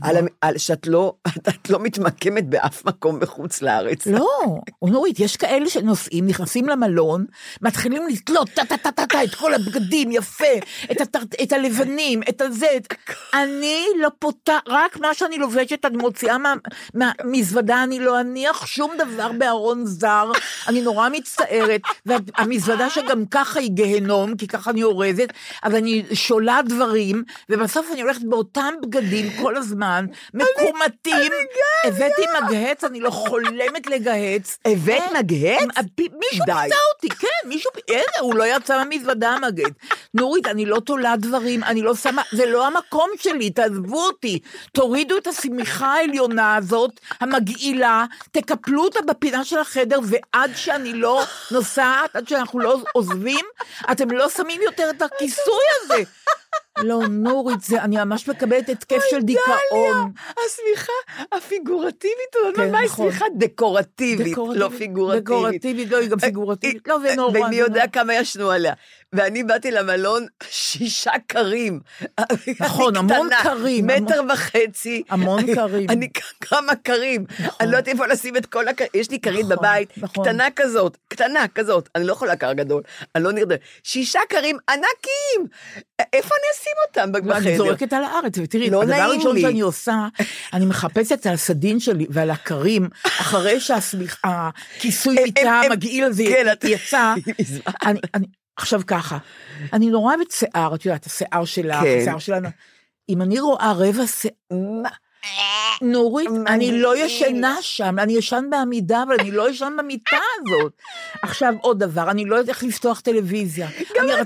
על, על שאת לא, את לא מתמקמת באף מקום בחוץ לארץ. לא, נורית, יש כאלה שנוסעים, נכנסים למלון, מתחילים לתלות טה-טה-טה-טה את כל הבגדים, יפה, את, הטר... את הלבנים, את הזה. את... אני לא פותח, רק מה שאני לובשת אני מוציאה מה- מהמזוודה, אני לא אניח שום דבר בארון זר, אני נורא מצטערת, והמזוודה שגם ככה היא גיהנום, כי ככה אני אורזת, אז אני שולה דברים, ובסוף אני הולכת באותם בגדים כל הזמן, מקומטים, הבאתי מגהץ, אני לא חולמת לגהץ. הבאת אה, מגהץ? אה, מישהו. פיצה אותי, כן, מישהו, הוא לא יצא מהמזוודה המגהץ. נורית, אני לא תולה דברים, אני לא שמה, זה לא המקום שלי, תעזבו אותי. תורידו את השמיכה העליונה הזאת, המגעילה, תקפלו אותה בפינה של החדר, ועד שאני לא נוסעת, עד שאנחנו לא עוזבים, אתם לא שמים יותר את הכיסוי הזה. לא, נורית, זה, אני ממש מקבלת התקף של דיכאון. השמיכה הפיגורטיבית, כן, מה היא נכון. שמיכה דקורטיבית, לא פיגורטיבית. דקורטיבית, לא, היא גם פיגורטיבית. לא, זה נורא. ומי יודע. כמה ישנו עליה. ואני באתי למלון שישה קרים. נכון, המון קרים, מטר וחצי. המון קרים. אני כמה קרים. אני לא יודעת איפה לשים את כל הקרים. יש לי כרית נכון, בבית, נכון. קטנה כזאת. קטנה כזאת, אני לא יכולה קר גדול, אני לא נרדמת. שישה קרים ענקים! איפה אני אשים אותם בחדר? זורקת על הארץ, ותראי, לא הדבר הראשון לי. שאני עושה, אני מחפשת על הסדין שלי ועל הכרים, אחרי שהכיסוי מיטה המגעיל הזה כן, יצא. אני, אני, עכשיו ככה, אני נורא אוהבת שיער, את יודעת, השיער שלך, כן. השיער שלנו. אם אני רואה רבע שיער? נורית, אני לא ישנה שם, אני ישן בעמידה, אבל אני לא ישן במיטה הזאת. עכשיו עוד דבר, אני לא יודעת איך לפתוח טלוויזיה. גם אני לא, גם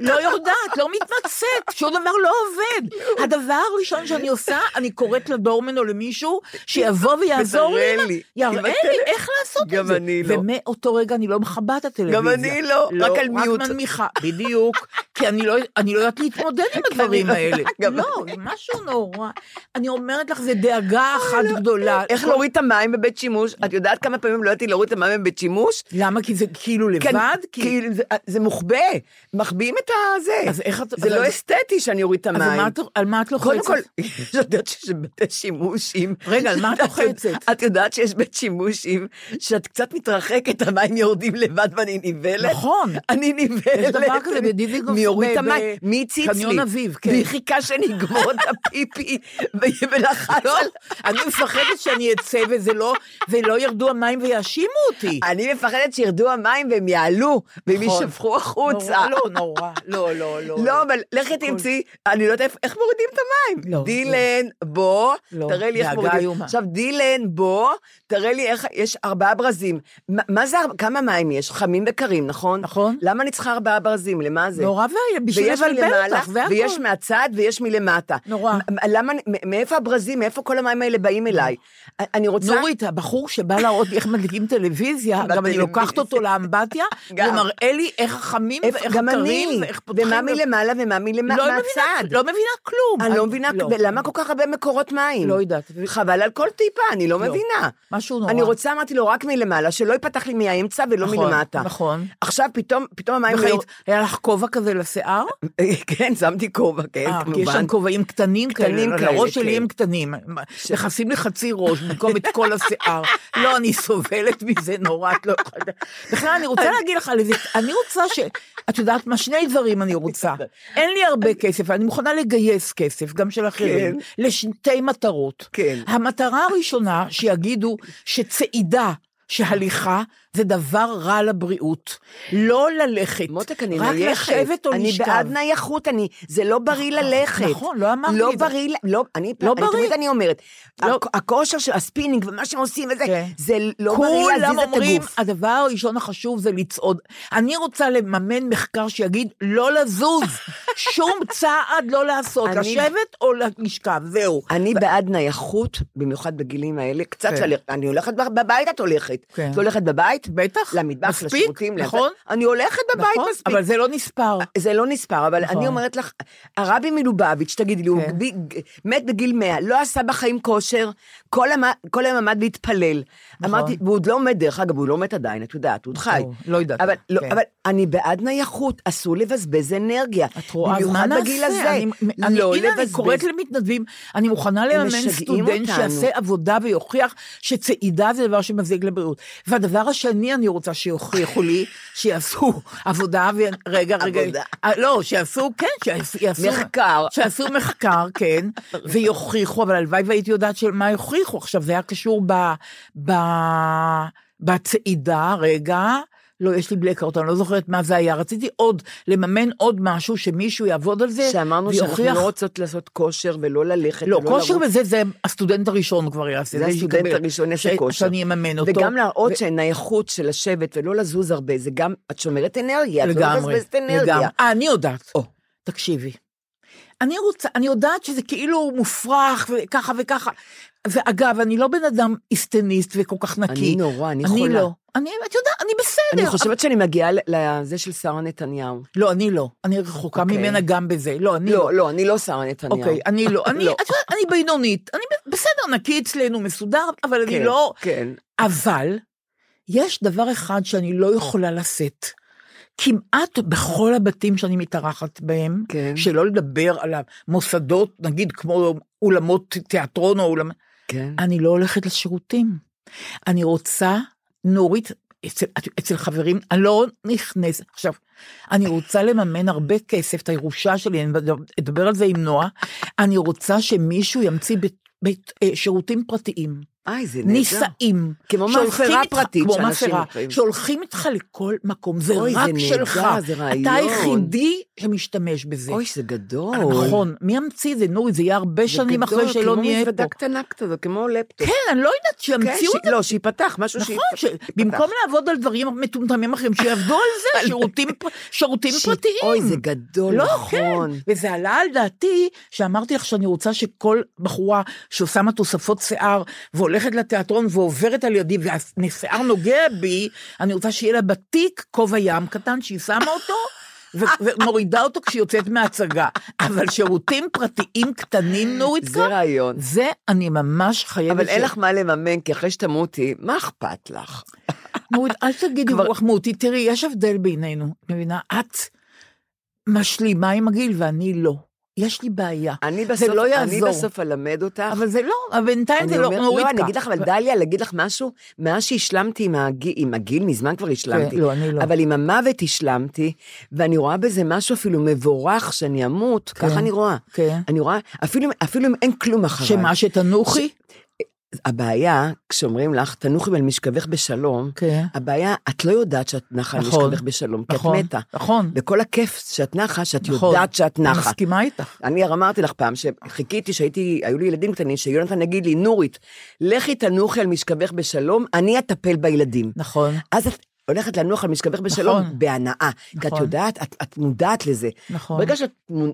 אני לא. לא יודעת, לא מתמצאת, שום דבר לא עובד. הדבר הראשון שאני עושה, אני קוראת לדורמן או למישהו שיבוא ויעזור לי, לי. יראה לי איך לעשות את גם זה. אני לא. ומאותו רגע אני לא מכבה את הטלוויזיה. גם אני לא, רק על מיוט. רק מנמיכה, בדיוק, כי אני לא לא יודעת להתמודד עם הדברים לא- האלה. גם לא, משהו נורא. אני אומרת לך, זה דאגה אחת גדולה. איך להוריד את המים בבית שימוש? את יודעת כמה פעמים לא ידעתי להוריד את המים בבית שימוש? למה? כי זה כאילו כן, לבד? כי- זה- מוחבא, מחביאים את הזה. אז איך את... זה אז- לא אסתטי שאני אוריד את אז המים. את- על מה את לוחצת? קודם כל, את יודעת שיש בתי שימושים. רגע, על מה את לוחצת? את יודעת שיש בית שימושים, שאת קצת מתרחקת, המים יורדים לבד ואני נבהלת? נכון. אני נבהלת. יש דבר כזה בדיזינגוף מי יוריד את המים? מי הציץ לי? קניון אביב, כן. מי חיכה שנגמור את הפיפי ולחץ לא, על... אני מפחדת שאני אצא וזה לא, ולא ירדו המים ויאשימו אותי. אני מפחדת שירדו המים והם יעלו, והם נכון. יישפכו החוצה. נורא, לא, נורא, לא, לא, לא. לא, אבל לכי תמצאי, אני לא יודעת איך מורידים את המים. לא, דילן, בוא, לא, תראה לי איך מורידים. עכשיו, דילן, בוא, תראה לי איך, יש ארבעה ברזים. מה- זה, כמה מים יש? חמים וקרים, נכון? נכון. למה אני צריכה ארבעה ברזים? למה זה? נורא ואיום, בשביל לבלבל אותך. ויש מהצד, ויש מלמטה. נורא. למה, מאיפה הברזים? מאיפה כל המים האלה באים אליי? אני רוצה... נורית, הבחור שבא להראות איך מדליקים טלוויזיה, גם אני. לוקחת אותו לאמבטיה, גם. והוא מראה לי איך איפה- ואיך אני. ואיך פותחים. ומה מלמעלה ומה מלמטה, לא מהצד. לא מבינה כלום. אני לא מבינה, לא. למה כל כך הרבה מקורות מים? לא יודעת. חבל על כל טיפה, אני לא לא. מבינה. משהו נורא. אני רוצה, אמרתי לו, רק מלמעלה, שלא ייפתח לי מהאמצע ולא נכון, מלמטה. נכון. עכשיו פתאום, פתאום המים... לא- היה לך כובע כזה לשיער? כן, שמתי כובע, כן, אה, כי יש שם כמובן. כובעים קטנים קטנים כאלה, כאלה, לראש שלי כן. הם קטנים. מכסים לי חצי ראש במקום את כל השיער. לא, אני סובלת מזה נורא, את לא יכולה... בכלל, אני רוצה להגיד לך על איזה... אני רוצה ש... את יודעת מה? שני דברים אני רוצה. אין לי הרבה כסף, אני מוכנה לגייס כסף, גם של אחרים, לשתי מטרות. כן. המטרה הראשונה, שיגידו שצעידה, שהליכה זה דבר רע לבריאות. לא ללכת, מותק, אני רק נייחת. לשבת או אני לשכב. בעד נייחות, אני, זה לא בריא ללכת. נכון, לא אמרתי לא את זה. בריא, לא, אני, לא אני בריא. תמיד אני אומרת, לא. הכ- הכושר של הספינינג ומה שהם עושים וזה, כן. זה לא בריא כולם להזיז את אומרים, הגוף. הדבר הראשון החשוב זה לצעוד. אני רוצה לממן מחקר שיגיד לא לזוז, שום צעד לא לעשות, אני- לשבת או לשכב, זהו. אני בעד נייחות, במיוחד בגילים האלה, קצת כן. ללכת, אני הולכת בב- בבית את הולכת. כן. את הולכת בבית? בטח, למטבח, מספיק, לשירותים. נכון. אני הולכת בבית נכון, מספיק. אבל זה לא נספר. זה לא נספר, אבל נכון. אני אומרת לך, הרבי מלובביץ', תגידי לי, הוא כן. ב- מת בגיל 100, לא עשה בחיים כושר, כל המ- כל היום עמד להתפלל. נכון. אמרתי, והוא עוד לא מת, דרך אגב, הוא לא מת עדיין, את יודעת, הוא עוד חי. לא יודעת, אבל, לא, כן. אבל אני בעד נייחות, אסור לבזבז אנרגיה. את רואה, אז מה נעשה? בגיל הזה. אני, אני, לא הנה, אני. קוראת למתנדבים, אני מוכנה לממן סטודנט. שיעשה עבודה ויוכיח שצעידה זה דבר שמזיק לבריאות. והדבר השני, אני רוצה שיוכיחו לי, שיעשו עבודה, ו... רגע, רגע, עבודה. אה, לא, שיעשו, כן, שיעשו... מחקר. שיעשו מחקר, כן, ויוכיחו, אבל הלוואי והייתי יודעת של מה יוכיחו. עכשיו, זה היה קשור ב... ב... בצעידה, רגע. לא, יש לי בלקאוט, אני לא זוכרת מה זה היה. רציתי עוד, לממן עוד משהו, שמישהו יעבוד על זה, שאמרנו שאנחנו ויוכיח- לא רוצות לעשות כושר ולא ללכת לא, ולא כושר. וזה, זה הסטודנט הראשון כבר יעשה. זה הסטודנט שיקבל- הראשון יעשה כושר. שאני אממן אותו. וגם להראות ו- שנייחות של לשבת ולא לזוז הרבה, זה גם, את שומרת אנרגיה, את לא לגמרי, מבזבזת אנרגיה. לגמרי. אה, אני יודעת. או. תקשיבי. אני רוצה, אני יודעת שזה כאילו מופרך וככה וככה. ואגב, אני לא בן אדם היסטניסט וכל כך נקי. אני נורא, אני אני חולה. לא. אני, את יודעת, אני בסדר. אני חושבת שאני מגיעה ל- לזה של שרה נתניהו. לא, אני לא. אני רחוקה אוקיי. ממנה גם בזה. לא, אני לא. לא, לא, אני לא שרה נתניהו. אוקיי, אני לא. אני, לא. את יודעת, אני בינונית. אני בסדר, נקי אצלנו, מסודר, אבל אני כן, לא... כן. אבל יש דבר אחד שאני לא יכולה לשאת. כמעט בכל הבתים שאני מתארחת בהם, כן. שלא לדבר על המוסדות, נגיד כמו אולמות תיאטרון או אולמות, כן. אני לא הולכת לשירותים. אני רוצה, נורית, אצל, אצל חברים, אני לא נכנסת. עכשיו, אני רוצה לממן הרבה כסף, את הירושה שלי, אני אדבר על זה עם נועה, אני רוצה שמישהו ימציא בית, בית, אה, שירותים פרטיים. איי, זה נהדר. נישאים. כמו מאפרה פרטית כמו מאפרה, הולכים. שהולכים איתך לכל מקום, זה אוי, זה רק נהדר, שלך. זה רעיון. אתה היחידי שמשתמש בזה. אוי, זה גדול. נכון, מי ימציא את זה? נורי, זה יהיה הרבה זה שנים גדול, אחרי שלא נהיה כמו פה. מזוודה קטנה כזאת, כמו לפטופ. כן, אני לא יודעת, כן, שימציאו את ש- לא, שייפתח, משהו נכון, שייפתח. במקום לעבוד על דברים מטומטמים אחרים, שיעבדו על זה, שירותים פרטיים. אוי, זה גדול, לא, נכון. כן, וזה עלה על דעתי, שאמרתי לך שאני רוצה שכל בחורה ששמה תוספות שיער, והולכת לתיאטרון ועוברת על ידי, והשיער נוגע בי, אני רוצה שיהיה לה בתיק כובע ים קטן, שהיא שמה אותו, ומורידה אותו כשהיא יוצאת מההצגה. אבל שירותים פרטיים קטנים, נורית, זה רעיון. זה אני ממש חייבת... אבל אין לך מה לממן, כי אחרי שתמותי, מה אכפת לך? נורית, אל תגידי רוח מותי, תראי, יש הבדל בינינו, מבינה? את משלימה עם הגיל ואני לא. יש לי בעיה. אני זה בסוף, לא אני יעזור. בסוף אלמד אותך. אבל זה לא, אבל בינתיים אני זה לא אומר- נורית לא, אני אגיד לך, אבל דליה, להגיד לך משהו, מאז שהשלמתי עם הגיל, עם הגיל, מזמן כבר השלמתי. לא, אני לא. אבל עם המוות השלמתי, ואני רואה בזה משהו אפילו מבורך שאני אמות, כן. ככה אני רואה. כן. אני רואה, אפילו, אפילו אם אין כלום אחריי. שמה, שתנוחי? הבעיה, כשאומרים לך, תנוחי על משכבך בשלום, כן. הבעיה, את לא יודעת שאת נחה על נכון, משכבך בשלום, כי נכון, את מתה. נכון. וכל הכיף שאת נחה, שאת נכון. יודעת שאת אני נחה. מסכימה איתך. אני אמרתי לך פעם, שחיכיתי, שהייתי, היו לי ילדים קטנים, שיונתן יגיד לי, נורית, לכי תנוחי על משכבך בשלום, אני אטפל בילדים. נכון. אז את הולכת לנוח על משכבך בשלום נכון. בהנאה. כי את נכון. יודעת, את, את מודעת לזה. נכון. ברגע שאת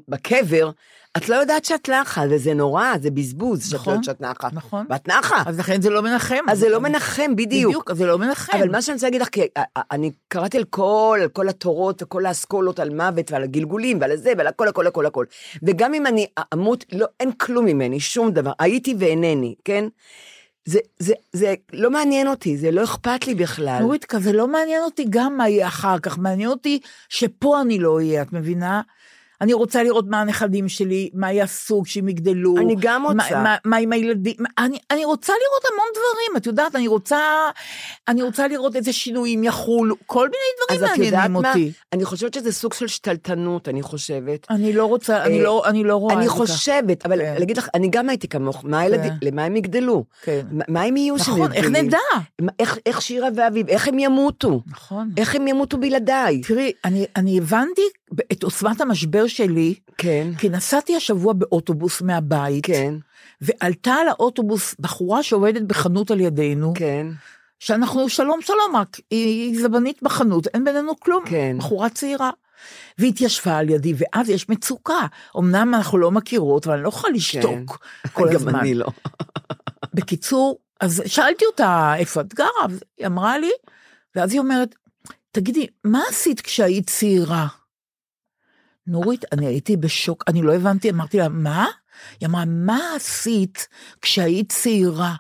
בקבר, את לא יודעת שאת נחה, וזה נורא, זה בזבוז שאת לא נכון, יודעת שאת נחה. נכון. ואת נחה. אז לכן זה לא מנחם. אז זה לא מנחם, בדיוק. בדיוק, אז זה לא מנחם. אבל מה שאני רוצה להגיד לך, כי א- א- אני קראתי על כל, על כל התורות וכל האסכולות על מוות ועל הגלגולים ועל זה ועל הכל, הכל, הכל, הכל. וגם אם אני אמות, לא, אין כלום ממני, שום דבר. הייתי ואינני, כן? זה, זה, זה לא מעניין אותי, זה לא אכפת לי בכלל. נוריתקה, זה לא מעניין אותי גם מה יהיה אחר כך, מעניין אותי שפה אני לא אהיה, את מבינה? אני רוצה לראות מה הנכדים שלי, מה יעשו כשהם יגדלו. אני גם מה- רוצה. מה, מה עם הילדים, מה- אני, אני רוצה לראות המון דברים, את יודעת, אני רוצה, אני רוצה לראות איזה שינויים יחולו, כל מיני דברים מעניינים מה? אותי. אני חושבת שזה סוג של שתלטנות, אני חושבת. אני לא רוצה, אני אה, לא, אני לא רואה אני. חושבת, אבל כן. להגיד לך, אני גם הייתי כמוך, מה הילדים, למה הם יגדלו? כן. מה- מה הם יהיו שהם נכון, איך? נדע? מה- איך- איך שירה ואביב, איך הם ימותו? נכון. איך הם ימותו בלעדיי? תראי, אני, אני הבנתי את עוצמת המשבר שלי, כן, כי נסעתי השבוע באוטובוס מהבית, כן, ועלתה על האוטובוס בחורה שעובדת בחנות על ידינו, כן. שאנחנו שלום שלום רק, היא, זבנית בחנות, אין בינינו כלום, כן. בחורה צעירה. והתיישבה על ידי, ואז יש מצוקה. אמנם אנחנו לא מכירות, אבל אני לא יכולה לשתוק כל גם הזמן. אני לא. בקיצור, אז שאלתי אותה, איפה את גרה? היא אמרה לי, ואז היא אומרת, תגידי, מה עשית כשהיית צעירה? נורית, אני הייתי בשוק, אני לא הבנתי, אמרתי לה, מה? היא אמרה, מה עשית כשהיית צעירה?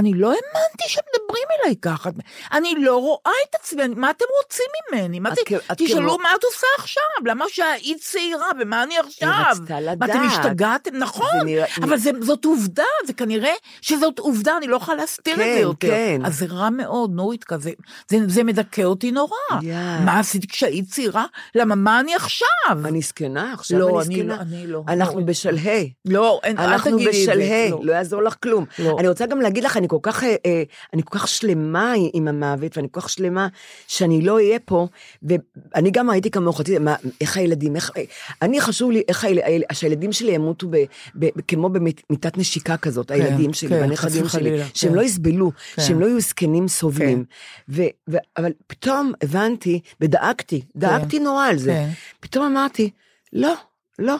אני לא האמנתי שמדברים אליי ככה. אני לא רואה את עצמי, מה אתם רוצים ממני? מה את זה, כ- את תשאלו כמו- מה את עושה עכשיו, למה שהיית צעירה, ומה אני עכשיו? רצתה מה, לדעת. אתם השתגעתם? נכון, זה נראה- אבל זה, זאת עובדה, זה כנראה שזאת עובדה, אני לא יכולה להסתיר את כן, זה יותר. כן. אז זה רע מאוד, נורית כזה, זה, זה מדכא אותי נורא. יא. מה עשית כשהיית צעירה? למה, מה אני עכשיו? אני זקנה, עכשיו לא, אני זקנה. לא, אני לא. אנחנו לא. בשלהי. לא, אין, אל אנחנו תגידי את זה. בשלהי, לא. לא יעזור לך כלום. לא. אני רוצה גם להגיד לך, אני כל כך, אה, אה, אני כל כך שלמה עם המוות, ואני כל כך שלמה שאני לא אהיה פה, ואני גם הייתי כמוך, מה, איך הילדים, איך, אה, אני חשוב לי איך היל, היל, שהילדים שלי ימותו ב, ב, ב, כמו במיטת נשיקה כזאת, הילדים שלי, כן, והנכדים שלי, וחלילה, שהם כן. לא יסבלו, כן. שהם לא יהיו זקנים סובלים. ו, ו, אבל פתאום הבנתי, ודאגתי, דאגתי נורא על זה. כן. פתאום אמרתי, לא, לא,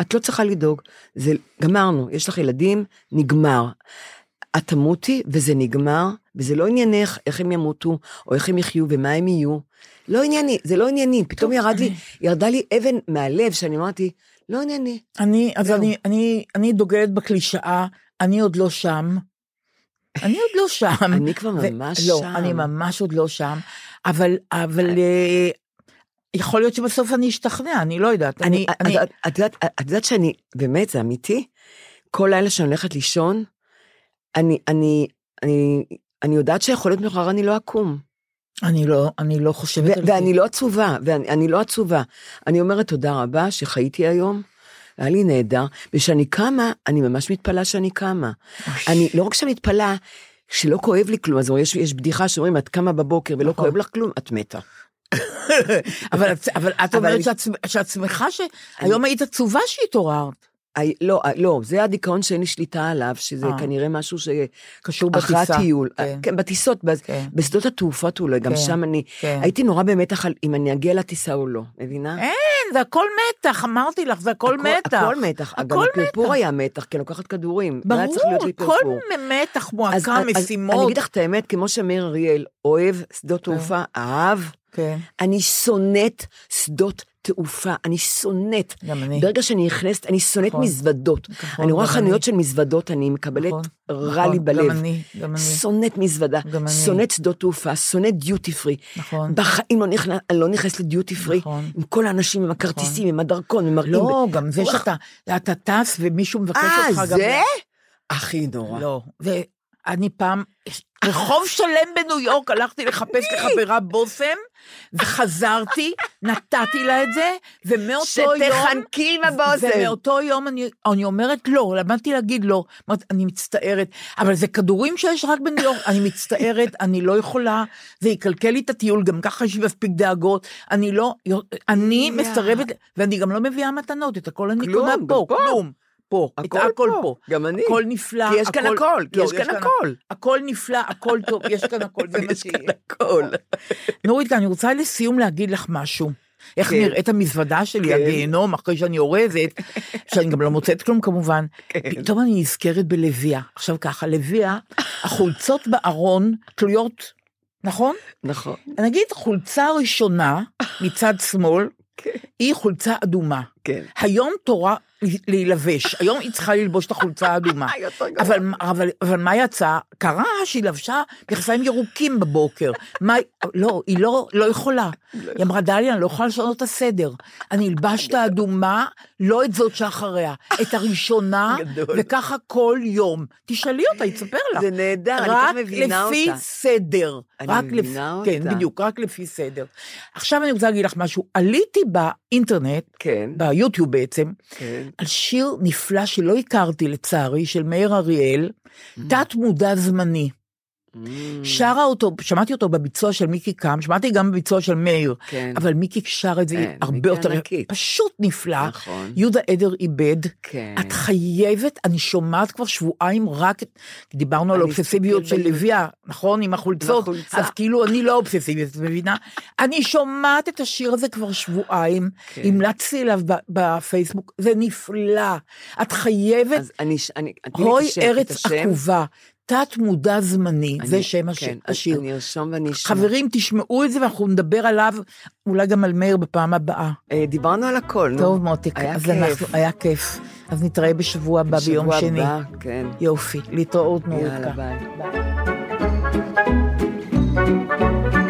את לא צריכה לדאוג. זה, גמרנו, יש לך ילדים, נגמר. את תמותי וזה נגמר, וזה לא עניינך איך הם ימותו, או איך הם יחיו ומה הם יהיו. לא ענייני, זה לא ענייני. פתאום ירד לי, ירדה לי אבן מהלב, שאני אמרתי, לא ענייני. אני, אז. אני, אני, אני דוגלת בקלישאה, אני עוד לא שם. אני עוד לא שם. אני כבר ממש לא, שם. אני ממש עוד לא שם, אבל, אבל אה, יכול להיות שבסוף אני אשתכנע, אני לא יודעת. אני, את- אני, את- את יודעת- את יודעת שאני, באמת, זה אמיתי? כל לילה שאני הולכת לישון, אני, אני, אני, אני יודעת שיכול להיות מחר אני לא אקום. אני לא, אני לא חושבת על זה. ואני לא עצובה, ואני אני לא עצובה. אני אומרת תודה רבה שחייתי היום, היה לי נהדר, וכשאני קמה, אני ממש מתפלאה שאני קמה. אני, לא רק שאני מתפלאה, שלא כואב לי כלום, אז יש, יש בדיחה שאומרים, את קמה בבוקר ולא נכון. כואב לך כלום, את מתה. אבל, אבל את אבל אומרת שאת שמחה שהיום היית עצובה שהתעוררת. לא, לא, זה הדיכאון שאין לי שליטה עליו, שזה אה. כנראה משהו ש... קשור אחרי בטיסה. הטיול. כן. כן, בטיסות, כן. בשדות התעופות אולי, גם כן, שם אני... כן. הייתי נורא במתח על אם אני אגיע לטיסה או לא, מבינה? אין, זה הכל מתח, אמרתי לך, זה הכל מתח. הכל מתח. גם הכל הפרפור מתח. היה מתח, כי אני לוקחת כדורים. ברור, לי כל פרפור. מתח, מועקה, אז- אני משימות. אגיד לך את האמת, כמו שמאיר אריאל אוהב שדות תעופה, אהב, כן, אני שונאת שדות תעופה, אני שונאת. גם אני. ברגע שאני נכנסת, אני שונאת נכון. מזוודות. נכון, אני רואה חנויות אני. של מזוודות, אני מקבלת נכון, רע נכון, לי בלב. גם אני, גם אני. שונאת מזוודה. שונאת שדות תעופה, שונאת דיוטי פרי. נכון. בחיים לא נכנס- אני לא נכנסת לדיוטי פרי, נכון. עם כל האנשים, עם הכרטיסים, עם הדרכון, עם מראים. לא, גם זה. שאתה אתה טס ומישהו מבקש אה, אותך גם... זה? הכי נורא. לא, ואני פעם, רחוב שלם בניו יורק, הלכתי לחפש לחברה בושם, וחזרתי, נתתי לה את זה, ומאותו יום... שתחנקי עם הבושם. ומאותו יום אני, אני אומרת לא, למדתי להגיד לא. אמרת, אני מצטערת, אבל זה כדורים שיש רק בניו יורק, אני מצטערת, אני לא יכולה, זה יקלקל לי את הטיול, גם ככה יש לי מספיק דאגות, אני לא, אני. מסרבת, ואני גם לא מביאה מתנות, את הכל אני קונה פה. כלום. פה, הכל הכל פה, פה, גם אני. הכל נפלא, כי יש כאן הכל, כי לא, יש כאן הכל. הכל נפלא, הכל טוב, יש כאן הכל, זה מה יש שיהיה. כאן הכל. נורית, אני רוצה לסיום להגיד לך משהו. איך כן. נראית המזוודה שלי, כן. הגיהנום, אחרי שאני אורזת, שאני גם לא מוצאת כלום כמובן. כן. פתאום אני נזכרת בלוויה. עכשיו ככה, לוויה, החולצות בארון תלויות, נכון? נכון. נגיד חולצה ראשונה מצד שמאל, כן. היא חולצה אדומה. כן. היום תורה להילבש, היום היא צריכה ללבוש את החולצה האדומה. אבל, אבל, אבל מה יצא? קרה שהיא לבשה מכנסיים ירוקים בבוקר. מה, לא, היא לא, לא יכולה. היא אמרה, דליה, אני לא יכולה לשנות את הסדר. אני אלבש את האדומה, לא את זאת שאחריה, את הראשונה. וככה כל יום. תשאלי אותה, היא תספר לך. זה נהדר, אני רק כל כך מבינה לפי אותה. סדר. אני רק מבינה לפי, כן, אותה. בדיוק, רק לפי סדר. עכשיו אני רוצה להגיד לך משהו. עליתי באינטרנט, כן, ביוטיוב בעצם, כן. על שיר נפלא שלא הכרתי לצערי, של מאיר אריאל, תת מודע זמני. Mm, שרה אותו, שמעתי אותו בביצוע של מיקי קם, שמעתי גם בביצוע של מאיר, כן. אבל מיקי שר את זה כן, הרבה יותר, ענקית. פשוט נפלא. נכון. יהודה עדר איבד. כן. את חייבת, אני שומעת כבר שבועיים רק, דיברנו על האובססיביות אסתכל של. לביאה, נכון? עם החולצות, החולצה. אז כאילו אני לא אובססיבית, את מבינה? אני שומעת את השיר הזה כבר שבועיים, כן. המלצתי עליו ב- בפייסבוק, זה נפלא. את חייבת, אז אני, אני, הוי ארץ. עקובה, תת מודע זמני, אני- זה שם כן, השיר. אני ארשום ואני אשמע. חברים, תשמעו את זה ואנחנו נדבר עליו, אולי גם על מאיר בפעם הבאה. אה, דיברנו על הכל, נו. טוב מותק, היה אז כיף. אנחנו, היה כיף. אז נתראה בשבוע הבא ביום שבוע שני. הבא, כן. יופי, להתראות נורית. יאללה, ביי. ביי.